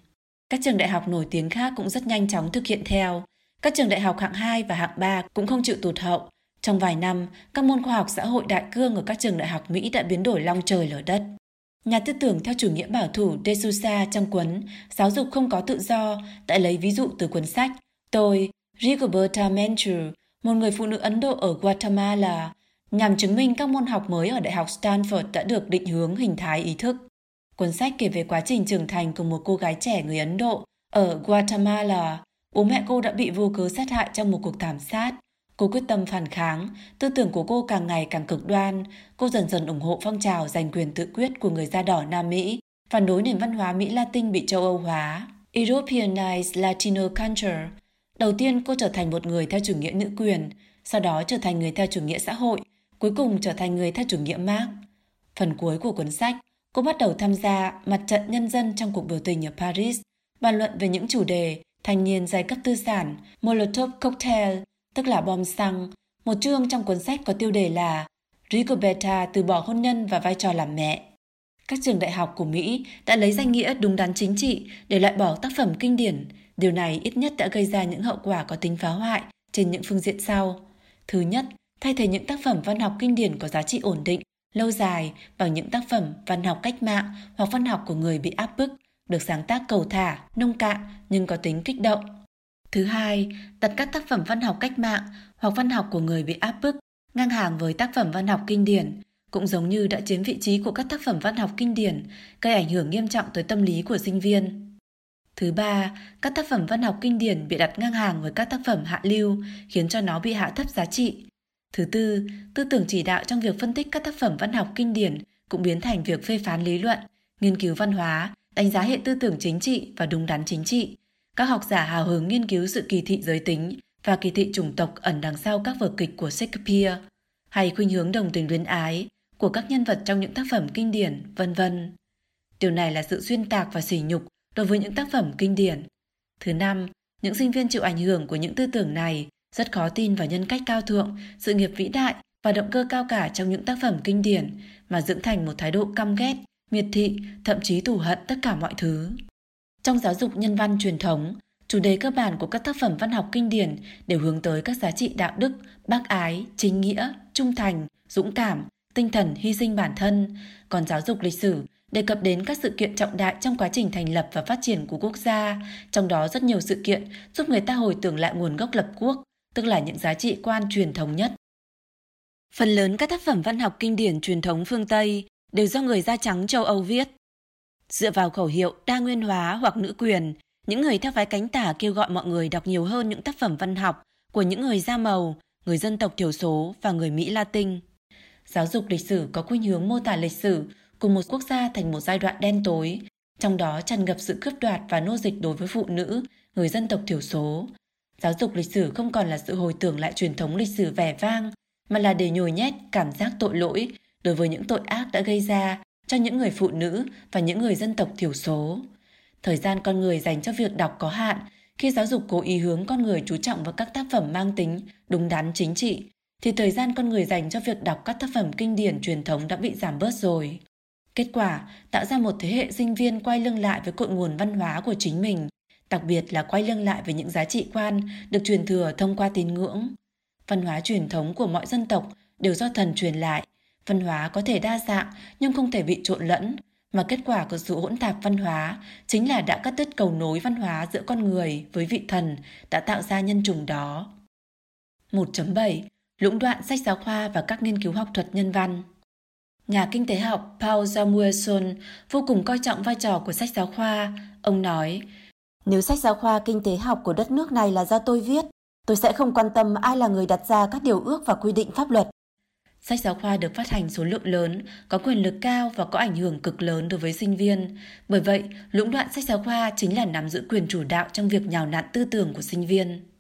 Các trường đại học nổi tiếng khác cũng rất nhanh chóng thực hiện theo. Các trường đại học hạng 2 và hạng 3 cũng không chịu tụt hậu. Trong vài năm, các môn khoa học xã hội đại cương ở các trường đại học Mỹ đã biến đổi long trời lở đất. Nhà tư tưởng theo chủ nghĩa bảo thủ De Souza trong cuốn Giáo dục không có tự do đã lấy ví dụ từ cuốn sách Tôi, Rigoberta Menchu, một người phụ nữ Ấn Độ ở Guatemala, nhằm chứng minh các môn học mới ở Đại học Stanford đã được định hướng hình thái ý thức. Cuốn sách kể về quá trình trưởng thành của một cô gái trẻ người Ấn Độ ở Guatemala. Bố mẹ cô đã bị vô cớ sát hại trong một cuộc thảm sát. Cô quyết tâm phản kháng, tư tưởng của cô càng ngày càng cực đoan. Cô dần dần ủng hộ phong trào giành quyền tự quyết của người da đỏ Nam Mỹ, phản đối nền văn hóa Mỹ Latin bị châu Âu hóa. Europeanized Latino culture. Đầu tiên cô trở thành một người theo chủ nghĩa nữ quyền, sau đó trở thành người theo chủ nghĩa xã hội, cuối cùng trở thành người theo chủ nghĩa Marx. Phần cuối của cuốn sách, cô bắt đầu tham gia mặt trận nhân dân trong cuộc biểu tình ở Paris, bàn luận về những chủ đề thanh niên giai cấp tư sản, Molotov cocktail, tức là bom xăng. Một chương trong cuốn sách có tiêu đề là Rigoberta từ bỏ hôn nhân và vai trò làm mẹ. Các trường đại học của Mỹ đã lấy danh nghĩa đúng đắn chính trị để loại bỏ tác phẩm kinh điển. Điều này ít nhất đã gây ra những hậu quả có tính phá hoại trên những phương diện sau. Thứ nhất, thay thế những tác phẩm văn học kinh điển có giá trị ổn định, lâu dài bằng những tác phẩm văn học cách mạng hoặc văn học của người bị áp bức, được sáng tác cầu thả, nông cạn nhưng có tính kích động. Thứ hai, đặt các tác phẩm văn học cách mạng hoặc văn học của người bị áp bức ngang hàng với tác phẩm văn học kinh điển, cũng giống như đã chiếm vị trí của các tác phẩm văn học kinh điển, gây ảnh hưởng nghiêm trọng tới tâm lý của sinh viên. Thứ ba, các tác phẩm văn học kinh điển bị đặt ngang hàng với các tác phẩm hạ lưu, khiến cho nó bị hạ thấp giá trị. Thứ tư, tư tưởng chỉ đạo trong việc phân tích các tác phẩm văn học kinh điển cũng biến thành việc phê phán lý luận, nghiên cứu văn hóa, đánh giá hệ tư tưởng chính trị và đúng đắn chính trị. Các học giả hào hứng nghiên cứu sự kỳ thị giới tính và kỳ thị chủng tộc ẩn đằng sau các vở kịch của Shakespeare, hay khuynh hướng đồng tình luyến ái của các nhân vật trong những tác phẩm kinh điển, vân vân. Điều này là sự xuyên tạc và sỉ nhục đối với những tác phẩm kinh điển. Thứ năm, những sinh viên chịu ảnh hưởng của những tư tưởng này rất khó tin vào nhân cách cao thượng, sự nghiệp vĩ đại và động cơ cao cả trong những tác phẩm kinh điển mà dưỡng thành một thái độ căm ghét, miệt thị, thậm chí thù hận tất cả mọi thứ. Trong giáo dục nhân văn truyền thống, chủ đề cơ bản của các tác phẩm văn học kinh điển đều hướng tới các giá trị đạo đức, bác ái, chính nghĩa, trung thành, dũng cảm, tinh thần hy sinh bản thân, còn giáo dục lịch sử đề cập đến các sự kiện trọng đại trong quá trình thành lập và phát triển của quốc gia, trong đó rất nhiều sự kiện giúp người ta hồi tưởng lại nguồn gốc lập quốc, tức là những giá trị quan truyền thống nhất. Phần lớn các tác phẩm văn học kinh điển truyền thống phương Tây đều do người da trắng châu Âu viết. Dựa vào khẩu hiệu đa nguyên hóa hoặc nữ quyền, những người theo phái cánh tả kêu gọi mọi người đọc nhiều hơn những tác phẩm văn học của những người da màu, người dân tộc thiểu số và người Mỹ Latin. Giáo dục lịch sử có khuynh hướng mô tả lịch sử của một quốc gia thành một giai đoạn đen tối, trong đó tràn ngập sự cướp đoạt và nô dịch đối với phụ nữ, người dân tộc thiểu số. Giáo dục lịch sử không còn là sự hồi tưởng lại truyền thống lịch sử vẻ vang, mà là để nhồi nhét cảm giác tội lỗi đối với những tội ác đã gây ra cho những người phụ nữ và những người dân tộc thiểu số. Thời gian con người dành cho việc đọc có hạn, khi giáo dục cố ý hướng con người chú trọng vào các tác phẩm mang tính đúng đắn chính trị, thì thời gian con người dành cho việc đọc các tác phẩm kinh điển truyền thống đã bị giảm bớt rồi. Kết quả tạo ra một thế hệ sinh viên quay lưng lại với cội nguồn văn hóa của chính mình, đặc biệt là quay lưng lại với những giá trị quan được truyền thừa thông qua tín ngưỡng. Văn hóa truyền thống của mọi dân tộc đều do thần truyền lại. Văn hóa có thể đa dạng nhưng không thể bị trộn lẫn, mà kết quả của sự hỗn tạp văn hóa chính là đã cắt đứt cầu nối văn hóa giữa con người với vị thần đã tạo ra nhân chủng đó. 1.7. Lũng đoạn sách giáo khoa và các nghiên cứu học thuật nhân văn Nhà kinh tế học Paul Samuelson vô cùng coi trọng vai trò của sách giáo khoa. Ông nói, nếu sách giáo khoa kinh tế học của đất nước này là do tôi viết, tôi sẽ không quan tâm ai là người đặt ra các điều ước và quy định pháp luật. Sách giáo khoa được phát hành số lượng lớn, có quyền lực cao và có ảnh hưởng cực lớn đối với sinh viên. Bởi vậy, lũng đoạn sách giáo khoa chính là nắm giữ quyền chủ đạo trong việc nhào nặn tư tưởng của sinh viên.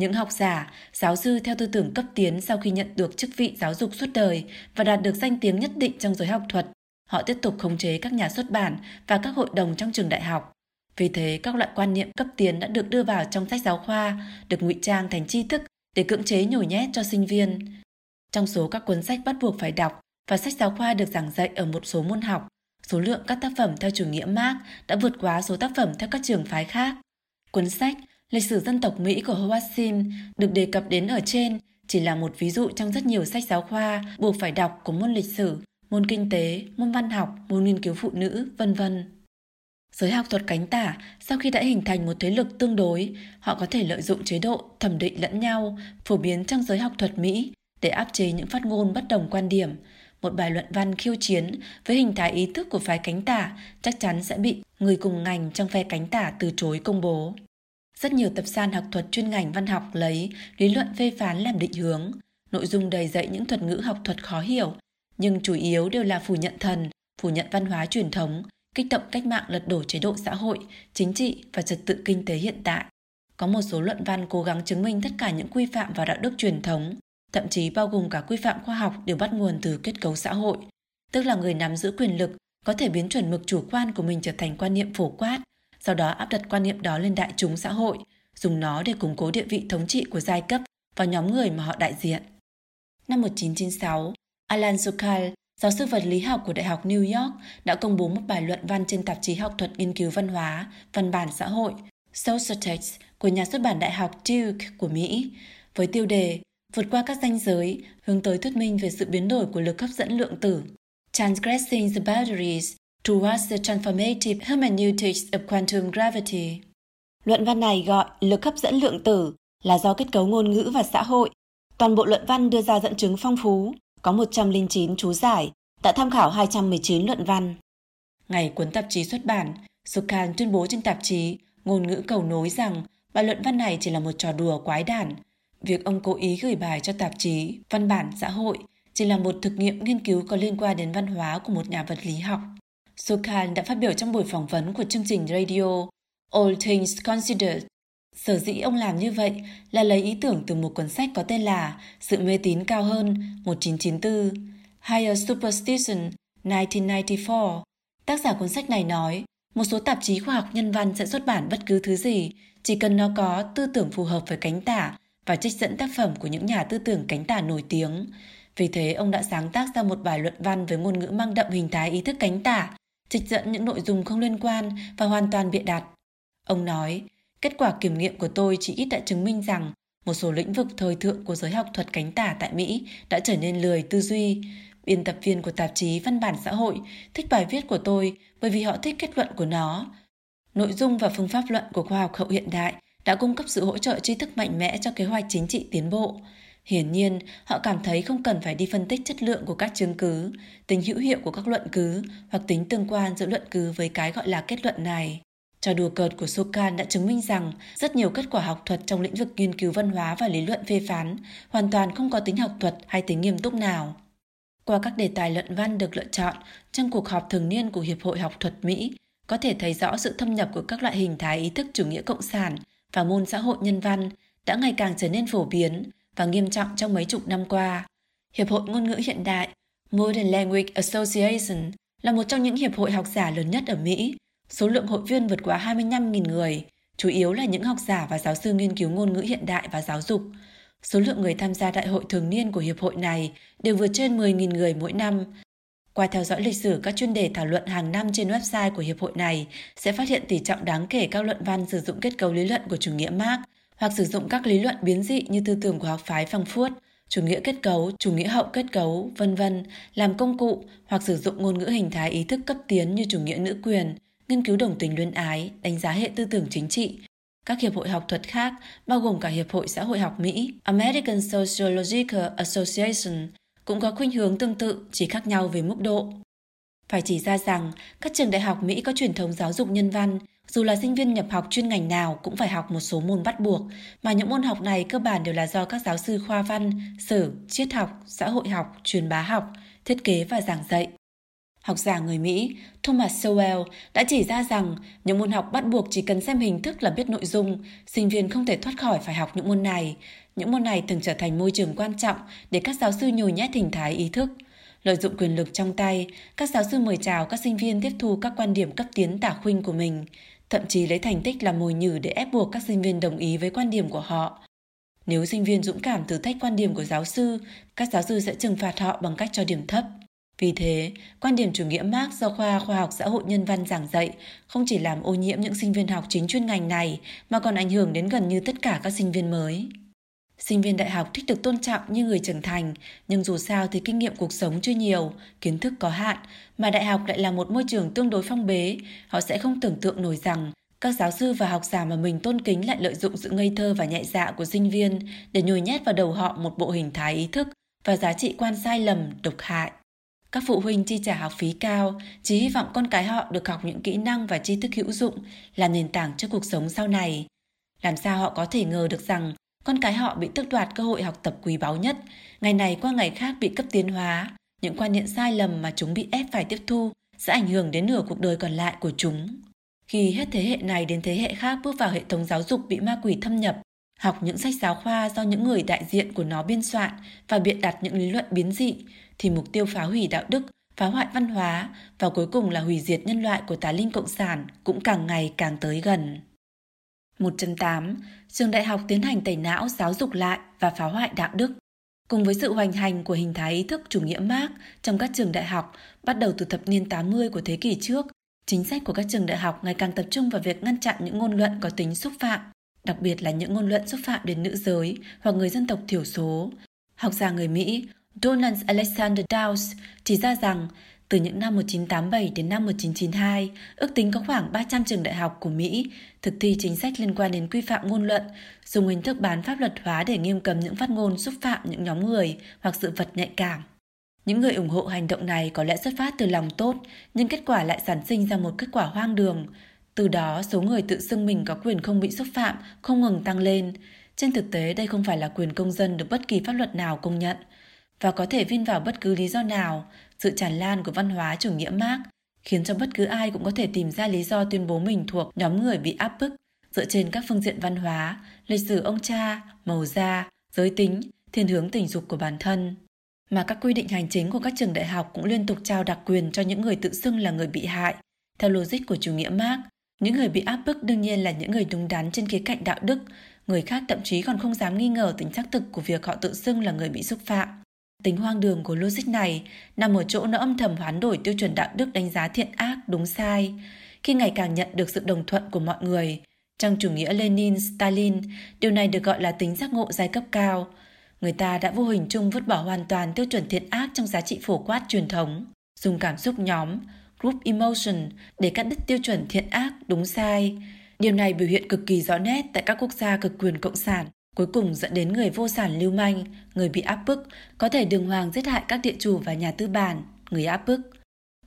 Những học giả, giáo sư theo tư tưởng cấp tiến sau khi nhận được chức vị giáo dục suốt đời và đạt được danh tiếng nhất định trong giới học thuật, họ tiếp tục khống chế các nhà xuất bản và các hội đồng trong trường đại học. Vì thế, các loại quan niệm cấp tiến đã được đưa vào trong sách giáo khoa, được ngụy trang thành tri thức để cưỡng chế nhồi nhét cho sinh viên. Trong số các cuốn sách bắt buộc phải đọc và sách giáo khoa được giảng dạy ở một số môn học, số lượng các tác phẩm theo chủ nghĩa Marx đã vượt quá số tác phẩm theo các trường phái khác. Cuốn sách Lịch sử dân tộc Mỹ của Howard Sim được đề cập đến ở trên chỉ là một ví dụ trong rất nhiều sách giáo khoa buộc phải đọc của môn lịch sử, môn kinh tế, môn văn học, môn nghiên cứu phụ nữ, vân vân. Giới học thuật cánh tả, sau khi đã hình thành một thế lực tương đối, họ có thể lợi dụng chế độ thẩm định lẫn nhau, phổ biến trong giới học thuật Mỹ để áp chế những phát ngôn bất đồng quan điểm. Một bài luận văn khiêu chiến với hình thái ý thức của phái cánh tả chắc chắn sẽ bị người cùng ngành trong phe cánh tả từ chối công bố. Rất nhiều tập san học thuật chuyên ngành văn học lấy lý luận phê phán làm định hướng, nội dung đầy dạy những thuật ngữ học thuật khó hiểu, nhưng chủ yếu đều là phủ nhận thần, phủ nhận văn hóa truyền thống, kích động cách mạng lật đổ chế độ xã hội, chính trị và trật tự kinh tế hiện tại. Có một số luận văn cố gắng chứng minh tất cả những quy phạm vào đạo đức truyền thống, thậm chí bao gồm cả quy phạm khoa học đều bắt nguồn từ kết cấu xã hội, tức là người nắm giữ quyền lực có thể biến chuẩn mực chủ quan của mình trở thành quan niệm phổ quát, sau đó áp đặt quan niệm đó lên đại chúng xã hội, dùng nó để củng cố địa vị thống trị của giai cấp và nhóm người mà họ đại diện. Năm 1996, Alan Sokal, giáo sư vật lý học của Đại học New York, đã công bố một bài luận văn trên tạp chí học thuật nghiên cứu văn hóa, văn bản xã hội, Social Text của nhà xuất bản Đại học Duke của Mỹ, với tiêu đề Vượt qua các ranh giới, hướng tới thuyết minh về sự biến đổi của lực hấp dẫn lượng tử. Transgressing the boundaries towards the transformative hermeneutics of quantum gravity. Luận văn này gọi lực hấp dẫn lượng tử là do kết cấu ngôn ngữ và xã hội. Toàn bộ luận văn đưa ra dẫn chứng phong phú, có 109 chú giải, đã tham khảo 219 luận văn. Ngày cuốn tạp chí xuất bản, Sukan tuyên bố trên tạp chí ngôn ngữ cầu nối rằng bài luận văn này chỉ là một trò đùa quái đản. Việc ông cố ý gửi bài cho tạp chí Văn bản xã hội chỉ là một thực nghiệm nghiên cứu có liên quan đến văn hóa của một nhà vật lý học. Sokhan đã phát biểu trong buổi phỏng vấn của chương trình radio All Things Considered. Sở dĩ ông làm như vậy là lấy ý tưởng từ một cuốn sách có tên là Sự mê tín cao hơn 1994, Higher Superstition 1994. Tác giả cuốn sách này nói, một số tạp chí khoa học nhân văn sẽ xuất bản bất cứ thứ gì, chỉ cần nó có tư tưởng phù hợp với cánh tả và trích dẫn tác phẩm của những nhà tư tưởng cánh tả nổi tiếng. Vì thế, ông đã sáng tác ra một bài luận văn với ngôn ngữ mang đậm hình thái ý thức cánh tả, trích dẫn những nội dung không liên quan và hoàn toàn bịa đặt. Ông nói, kết quả kiểm nghiệm của tôi chỉ ít đã chứng minh rằng một số lĩnh vực thời thượng của giới học thuật cánh tả tại Mỹ đã trở nên lười tư duy. Biên tập viên của tạp chí Văn bản xã hội thích bài viết của tôi bởi vì họ thích kết luận của nó. Nội dung và phương pháp luận của khoa học hậu hiện đại đã cung cấp sự hỗ trợ tri thức mạnh mẽ cho kế hoạch chính trị tiến bộ. Hiển nhiên, họ cảm thấy không cần phải đi phân tích chất lượng của các chứng cứ, tính hữu hiệu của các luận cứ hoặc tính tương quan giữa luận cứ với cái gọi là kết luận này. Trò đùa cợt của Sokan đã chứng minh rằng rất nhiều kết quả học thuật trong lĩnh vực nghiên cứu văn hóa và lý luận phê phán hoàn toàn không có tính học thuật hay tính nghiêm túc nào. Qua các đề tài luận văn được lựa chọn trong cuộc họp thường niên của Hiệp hội Học thuật Mỹ, có thể thấy rõ sự thâm nhập của các loại hình thái ý thức chủ nghĩa cộng sản và môn xã hội nhân văn đã ngày càng trở nên phổ biến và nghiêm trọng trong mấy chục năm qua. Hiệp hội Ngôn ngữ Hiện đại Modern Language Association là một trong những hiệp hội học giả lớn nhất ở Mỹ. Số lượng hội viên vượt quá 25.000 người, chủ yếu là những học giả và giáo sư nghiên cứu ngôn ngữ hiện đại và giáo dục. Số lượng người tham gia đại hội thường niên của hiệp hội này đều vượt trên 10.000 người mỗi năm. Qua theo dõi lịch sử các chuyên đề thảo luận hàng năm trên website của hiệp hội này sẽ phát hiện tỷ trọng đáng kể các luận văn sử dụng kết cấu lý luận của chủ nghĩa Marx hoặc sử dụng các lý luận biến dị như tư tưởng của học phái Frankfurt, chủ nghĩa kết cấu, chủ nghĩa hậu kết cấu, vân vân làm công cụ hoặc sử dụng ngôn ngữ hình thái ý thức cấp tiến như chủ nghĩa nữ quyền, nghiên cứu đồng tình luyến ái, đánh giá hệ tư tưởng chính trị. Các hiệp hội học thuật khác, bao gồm cả Hiệp hội Xã hội học Mỹ, American Sociological Association, cũng có khuynh hướng tương tự, chỉ khác nhau về mức độ. Phải chỉ ra rằng, các trường đại học Mỹ có truyền thống giáo dục nhân văn, dù là sinh viên nhập học chuyên ngành nào cũng phải học một số môn bắt buộc, mà những môn học này cơ bản đều là do các giáo sư khoa văn, sử, triết học, xã hội học, truyền bá học, thiết kế và giảng dạy. học giả người Mỹ Thomas Sowell đã chỉ ra rằng những môn học bắt buộc chỉ cần xem hình thức là biết nội dung, sinh viên không thể thoát khỏi phải học những môn này. Những môn này thường trở thành môi trường quan trọng để các giáo sư nhồi nhét hình thái ý thức. Lợi dụng quyền lực trong tay, các giáo sư mời chào các sinh viên tiếp thu các quan điểm cấp tiến tả khuynh của mình, thậm chí lấy thành tích làm mồi nhử để ép buộc các sinh viên đồng ý với quan điểm của họ. Nếu sinh viên dũng cảm thử thách quan điểm của giáo sư, các giáo sư sẽ trừng phạt họ bằng cách cho điểm thấp. Vì thế, quan điểm chủ nghĩa Marx do khoa khoa học xã hội nhân văn giảng dạy không chỉ làm ô nhiễm những sinh viên học chính chuyên ngành này mà còn ảnh hưởng đến gần như tất cả các sinh viên mới. Sinh viên đại học thích được tôn trọng như người trưởng thành, nhưng dù sao thì kinh nghiệm cuộc sống chưa nhiều, kiến thức có hạn, mà đại học lại là một môi trường tương đối phong bế, họ sẽ không tưởng tượng nổi rằng các giáo sư và học giả mà mình tôn kính lại lợi dụng sự ngây thơ và nhạy dạ của sinh viên để nhồi nhét vào đầu họ một bộ hình thái ý thức và giá trị quan sai lầm, độc hại. Các phụ huynh chi trả học phí cao, chỉ hy vọng con cái họ được học những kỹ năng và tri thức hữu dụng là nền tảng cho cuộc sống sau này. Làm sao họ có thể ngờ được rằng con cái họ bị tước đoạt cơ hội học tập quý báu nhất, ngày này qua ngày khác bị cấp tiến hóa, những quan niệm sai lầm mà chúng bị ép phải tiếp thu sẽ ảnh hưởng đến nửa cuộc đời còn lại của chúng. Khi hết thế hệ này đến thế hệ khác bước vào hệ thống giáo dục bị ma quỷ thâm nhập, học những sách giáo khoa do những người đại diện của nó biên soạn và biện đặt những lý luận biến dị, thì mục tiêu phá hủy đạo đức, phá hoại văn hóa và cuối cùng là hủy diệt nhân loại của tà linh cộng sản cũng càng ngày càng tới gần. 108. Trường đại học tiến hành tẩy não, giáo dục lại và phá hoại đạo đức. Cùng với sự hoành hành của hình thái ý thức chủ nghĩa Mark trong các trường đại học bắt đầu từ thập niên 80 của thế kỷ trước, chính sách của các trường đại học ngày càng tập trung vào việc ngăn chặn những ngôn luận có tính xúc phạm, đặc biệt là những ngôn luận xúc phạm đến nữ giới hoặc người dân tộc thiểu số. Học giả người Mỹ Donald Alexander Downs chỉ ra rằng từ những năm 1987 đến năm 1992, ước tính có khoảng 300 trường đại học của Mỹ thực thi chính sách liên quan đến quy phạm ngôn luận, dùng hình thức bán pháp luật hóa để nghiêm cấm những phát ngôn xúc phạm những nhóm người hoặc sự vật nhạy cảm. Những người ủng hộ hành động này có lẽ xuất phát từ lòng tốt, nhưng kết quả lại sản sinh ra một kết quả hoang đường. Từ đó, số người tự xưng mình có quyền không bị xúc phạm không ngừng tăng lên. Trên thực tế, đây không phải là quyền công dân được bất kỳ pháp luật nào công nhận và có thể vin vào bất cứ lý do nào, sự tràn lan của văn hóa chủ nghĩa Marx khiến cho bất cứ ai cũng có thể tìm ra lý do tuyên bố mình thuộc nhóm người bị áp bức dựa trên các phương diện văn hóa, lịch sử ông cha, màu da, giới tính, thiên hướng tình dục của bản thân. Mà các quy định hành chính của các trường đại học cũng liên tục trao đặc quyền cho những người tự xưng là người bị hại. Theo logic của chủ nghĩa Marx, những người bị áp bức đương nhiên là những người đúng đắn trên khía cạnh đạo đức, người khác thậm chí còn không dám nghi ngờ tính xác thực của việc họ tự xưng là người bị xúc phạm. Tính hoang đường của logic này nằm ở chỗ nó âm thầm hoán đổi tiêu chuẩn đạo đức đánh giá thiện ác đúng sai, khi ngày càng nhận được sự đồng thuận của mọi người. Trong chủ nghĩa Lenin, Stalin, điều này được gọi là tính giác ngộ giai cấp cao. Người ta đã vô hình chung vứt bỏ hoàn toàn tiêu chuẩn thiện ác trong giá trị phổ quát truyền thống, dùng cảm xúc nhóm, group emotion để cắt đứt tiêu chuẩn thiện ác đúng sai. Điều này biểu hiện cực kỳ rõ nét tại các quốc gia cực quyền cộng sản cuối cùng dẫn đến người vô sản lưu manh, người bị áp bức, có thể đường hoàng giết hại các địa chủ và nhà tư bản, người áp bức.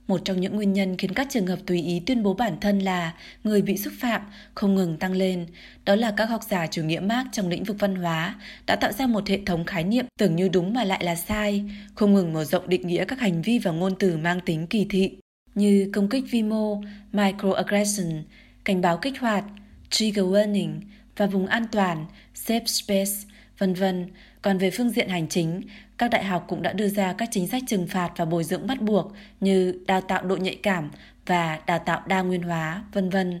Một trong những nguyên nhân khiến các trường hợp tùy ý tuyên bố bản thân là người bị xúc phạm không ngừng tăng lên, đó là các học giả chủ nghĩa Marx trong lĩnh vực văn hóa đã tạo ra một hệ thống khái niệm tưởng như đúng mà lại là sai, không ngừng mở rộng định nghĩa các hành vi và ngôn từ mang tính kỳ thị như công kích vi mô, microaggression, cảnh báo kích hoạt, trigger warning, và vùng an toàn, safe space, vân vân. Còn về phương diện hành chính, các đại học cũng đã đưa ra các chính sách trừng phạt và bồi dưỡng bắt buộc như đào tạo độ nhạy cảm và đào tạo đa nguyên hóa, vân vân.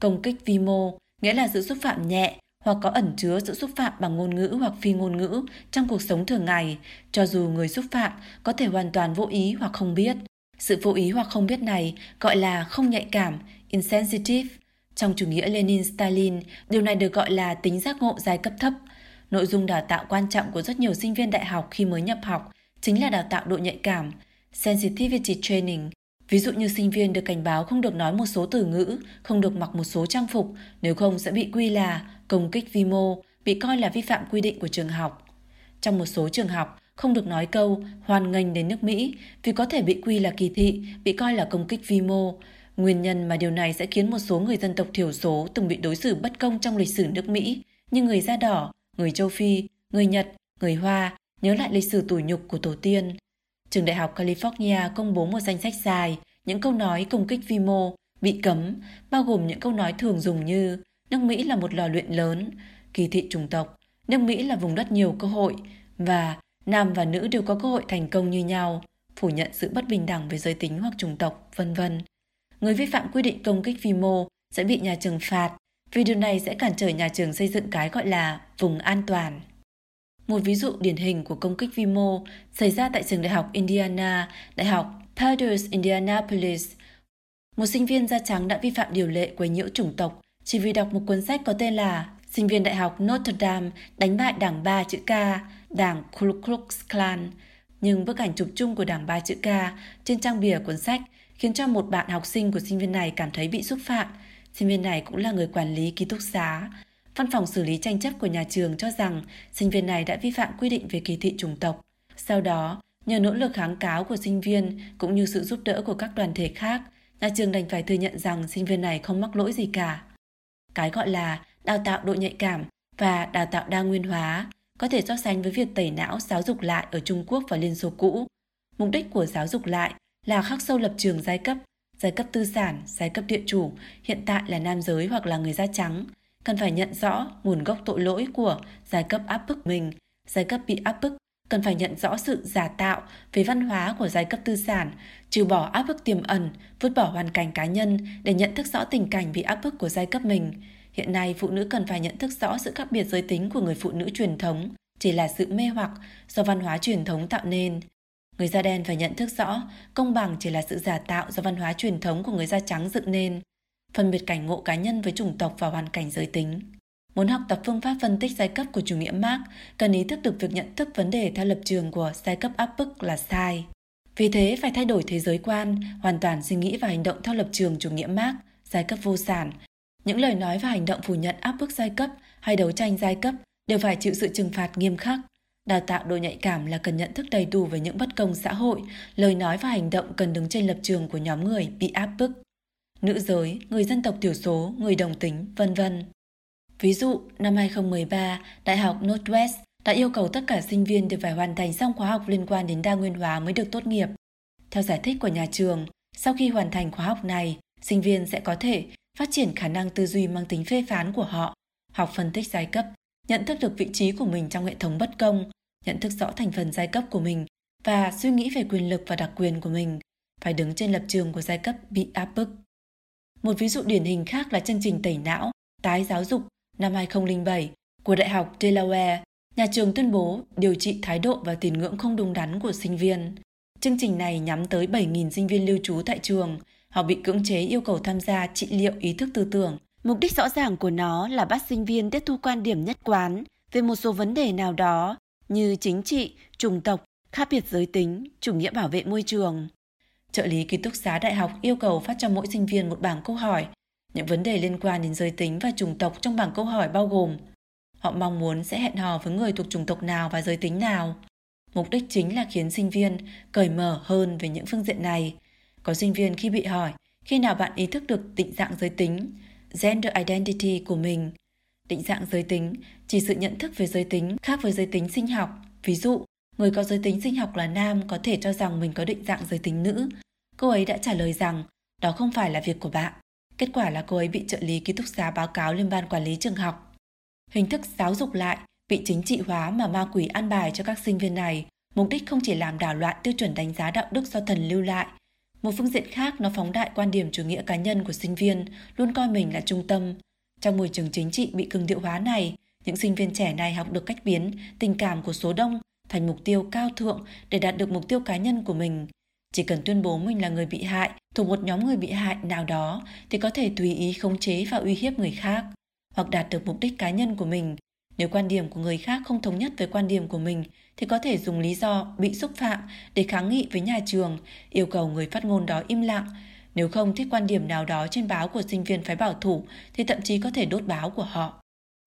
Công kích vi mô nghĩa là sự xúc phạm nhẹ hoặc có ẩn chứa sự xúc phạm bằng ngôn ngữ hoặc phi ngôn ngữ trong cuộc sống thường ngày, cho dù người xúc phạm có thể hoàn toàn vô ý hoặc không biết. Sự vô ý hoặc không biết này gọi là không nhạy cảm, insensitive, trong chủ nghĩa Lenin-Stalin, điều này được gọi là tính giác ngộ giai cấp thấp. Nội dung đào tạo quan trọng của rất nhiều sinh viên đại học khi mới nhập học chính là đào tạo độ nhạy cảm, sensitivity training. Ví dụ như sinh viên được cảnh báo không được nói một số từ ngữ, không được mặc một số trang phục, nếu không sẽ bị quy là công kích vi mô, bị coi là vi phạm quy định của trường học. Trong một số trường học, không được nói câu hoan nghênh đến nước Mỹ vì có thể bị quy là kỳ thị, bị coi là công kích vi mô. Nguyên nhân mà điều này sẽ khiến một số người dân tộc thiểu số từng bị đối xử bất công trong lịch sử nước Mỹ, như người da đỏ, người châu Phi, người Nhật, người Hoa, nhớ lại lịch sử tủi nhục của tổ tiên. trường đại học California công bố một danh sách dài những câu nói công kích vi mô bị cấm, bao gồm những câu nói thường dùng như nước Mỹ là một lò luyện lớn, kỳ thị chủng tộc, nước Mỹ là vùng đất nhiều cơ hội và nam và nữ đều có cơ hội thành công như nhau, phủ nhận sự bất bình đẳng về giới tính hoặc chủng tộc, vân vân. Người vi phạm quy định công kích vi mô sẽ bị nhà trường phạt vì điều này sẽ cản trở nhà trường xây dựng cái gọi là vùng an toàn. Một ví dụ điển hình của công kích vi mô xảy ra tại trường đại học Indiana, đại học Purdue Indianapolis. Một sinh viên da trắng đã vi phạm điều lệ quấy nhiễu chủng tộc chỉ vì đọc một cuốn sách có tên là Sinh viên đại học Notre Dame đánh bại đảng ba chữ K, đảng Ku Klux Klan. Nhưng bức ảnh chụp chung của đảng ba chữ K trên trang bìa cuốn sách khiến cho một bạn học sinh của sinh viên này cảm thấy bị xúc phạm. Sinh viên này cũng là người quản lý ký túc xá. Văn phòng xử lý tranh chấp của nhà trường cho rằng sinh viên này đã vi phạm quy định về kỳ thị chủng tộc. Sau đó, nhờ nỗ lực kháng cáo của sinh viên cũng như sự giúp đỡ của các đoàn thể khác, nhà trường đành phải thừa nhận rằng sinh viên này không mắc lỗi gì cả. Cái gọi là đào tạo độ nhạy cảm và đào tạo đa nguyên hóa có thể so sánh với việc tẩy não giáo dục lại ở Trung Quốc và Liên Xô cũ. Mục đích của giáo dục lại là khắc sâu lập trường giai cấp, giai cấp tư sản, giai cấp địa chủ, hiện tại là nam giới hoặc là người da trắng, cần phải nhận rõ nguồn gốc tội lỗi của giai cấp áp bức mình, giai cấp bị áp bức cần phải nhận rõ sự giả tạo về văn hóa của giai cấp tư sản, trừ bỏ áp bức tiềm ẩn, vứt bỏ hoàn cảnh cá nhân để nhận thức rõ tình cảnh bị áp bức của giai cấp mình. Hiện nay, phụ nữ cần phải nhận thức rõ sự khác biệt giới tính của người phụ nữ truyền thống, chỉ là sự mê hoặc do văn hóa truyền thống tạo nên. Người da đen phải nhận thức rõ, công bằng chỉ là sự giả tạo do văn hóa truyền thống của người da trắng dựng nên. Phân biệt cảnh ngộ cá nhân với chủng tộc và hoàn cảnh giới tính. Muốn học tập phương pháp phân tích giai cấp của chủ nghĩa Marx, cần ý thức được việc nhận thức vấn đề theo lập trường của giai cấp áp bức là sai. Vì thế phải thay đổi thế giới quan, hoàn toàn suy nghĩ và hành động theo lập trường chủ nghĩa Marx, giai cấp vô sản. Những lời nói và hành động phủ nhận áp bức giai cấp hay đấu tranh giai cấp đều phải chịu sự trừng phạt nghiêm khắc. Đào tạo độ nhạy cảm là cần nhận thức đầy đủ về những bất công xã hội, lời nói và hành động cần đứng trên lập trường của nhóm người bị áp bức. Nữ giới, người dân tộc thiểu số, người đồng tính, vân vân. Ví dụ, năm 2013, Đại học Northwest đã yêu cầu tất cả sinh viên đều phải hoàn thành xong khóa học liên quan đến đa nguyên hóa mới được tốt nghiệp. Theo giải thích của nhà trường, sau khi hoàn thành khóa học này, sinh viên sẽ có thể phát triển khả năng tư duy mang tính phê phán của họ, học phân tích giai cấp, nhận thức được vị trí của mình trong hệ thống bất công, nhận thức rõ thành phần giai cấp của mình và suy nghĩ về quyền lực và đặc quyền của mình, phải đứng trên lập trường của giai cấp bị áp bức. Một ví dụ điển hình khác là chương trình tẩy não, tái giáo dục năm 2007 của Đại học Delaware, nhà trường tuyên bố điều trị thái độ và tiền ngưỡng không đúng đắn của sinh viên. Chương trình này nhắm tới 7.000 sinh viên lưu trú tại trường. Họ bị cưỡng chế yêu cầu tham gia trị liệu ý thức tư tưởng. Mục đích rõ ràng của nó là bắt sinh viên tiếp thu quan điểm nhất quán về một số vấn đề nào đó như chính trị, chủng tộc, khác biệt giới tính, chủ nghĩa bảo vệ môi trường. Trợ lý ký túc xá đại học yêu cầu phát cho mỗi sinh viên một bảng câu hỏi những vấn đề liên quan đến giới tính và chủng tộc trong bảng câu hỏi bao gồm họ mong muốn sẽ hẹn hò với người thuộc chủng tộc nào và giới tính nào. Mục đích chính là khiến sinh viên cởi mở hơn về những phương diện này. Có sinh viên khi bị hỏi khi nào bạn ý thức được định dạng giới tính, gender identity của mình. Định dạng giới tính chỉ sự nhận thức về giới tính khác với giới tính sinh học. Ví dụ, người có giới tính sinh học là nam có thể cho rằng mình có định dạng giới tính nữ. Cô ấy đã trả lời rằng đó không phải là việc của bạn. Kết quả là cô ấy bị trợ lý ký túc xá báo cáo lên ban quản lý trường học. Hình thức giáo dục lại bị chính trị hóa mà ma quỷ an bài cho các sinh viên này, mục đích không chỉ làm đảo loạn tiêu chuẩn đánh giá đạo đức do thần lưu lại. Một phương diện khác nó phóng đại quan điểm chủ nghĩa cá nhân của sinh viên, luôn coi mình là trung tâm. Trong môi trường chính trị bị cường điệu hóa này, những sinh viên trẻ này học được cách biến tình cảm của số đông thành mục tiêu cao thượng để đạt được mục tiêu cá nhân của mình. Chỉ cần tuyên bố mình là người bị hại, thuộc một nhóm người bị hại nào đó thì có thể tùy ý khống chế và uy hiếp người khác, hoặc đạt được mục đích cá nhân của mình. Nếu quan điểm của người khác không thống nhất với quan điểm của mình thì có thể dùng lý do bị xúc phạm để kháng nghị với nhà trường, yêu cầu người phát ngôn đó im lặng. Nếu không thích quan điểm nào đó trên báo của sinh viên phái bảo thủ thì thậm chí có thể đốt báo của họ.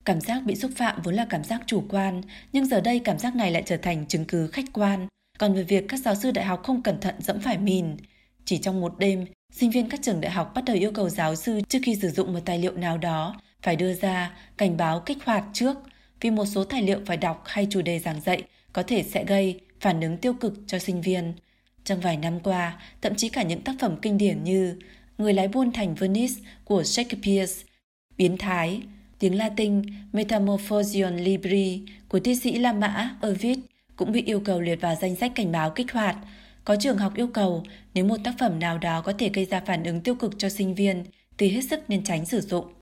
Cảm giác bị xúc phạm vốn là cảm giác chủ quan, nhưng giờ đây cảm giác này lại trở thành chứng cứ khách quan. Còn về việc các giáo sư đại học không cẩn thận dẫm phải mìn, chỉ trong một đêm, sinh viên các trường đại học bắt đầu yêu cầu giáo sư trước khi sử dụng một tài liệu nào đó phải đưa ra cảnh báo kích hoạt trước vì một số tài liệu phải đọc hay chủ đề giảng dạy có thể sẽ gây phản ứng tiêu cực cho sinh viên. Trong vài năm qua, thậm chí cả những tác phẩm kinh điển như Người lái buôn thành Venice của Shakespeare, Biến Thái, tiếng Latin Metamorphosion Libri của thi sĩ La Mã Ovid cũng bị yêu cầu liệt vào danh sách cảnh báo kích hoạt. Có trường học yêu cầu nếu một tác phẩm nào đó có thể gây ra phản ứng tiêu cực cho sinh viên thì hết sức nên tránh sử dụng.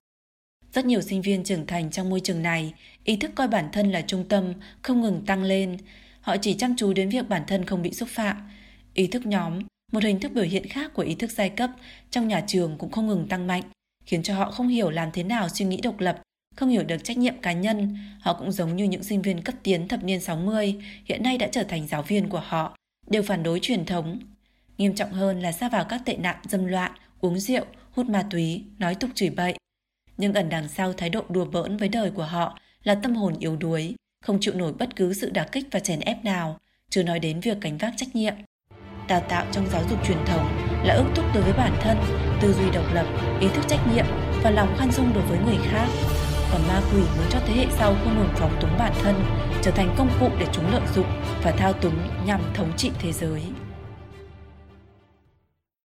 Rất nhiều sinh viên trưởng thành trong môi trường này, ý thức coi bản thân là trung tâm không ngừng tăng lên. Họ chỉ chăm chú đến việc bản thân không bị xúc phạm. Ý thức nhóm, một hình thức biểu hiện khác của ý thức giai cấp trong nhà trường cũng không ngừng tăng mạnh, khiến cho họ không hiểu làm thế nào suy nghĩ độc lập, không hiểu được trách nhiệm cá nhân. Họ cũng giống như những sinh viên cấp tiến thập niên 60, hiện nay đã trở thành giáo viên của họ, đều phản đối truyền thống. Nghiêm trọng hơn là xa vào các tệ nạn dâm loạn, uống rượu, hút ma túy, nói tục chửi bậy. Nhưng ẩn đằng sau thái độ đùa bỡn với đời của họ là tâm hồn yếu đuối, không chịu nổi bất cứ sự đả kích và chèn ép nào, chưa nói đến việc gánh vác trách nhiệm. Đào tạo trong giáo dục truyền thống là ước thúc đối với bản thân, tư duy độc lập, ý thức trách nhiệm và lòng khoan dung đối với người khác. Còn ma quỷ muốn cho thế hệ sau không ngừng phóng túng bản thân, trở thành công cụ để chúng lợi dụng và thao túng nhằm thống trị thế giới.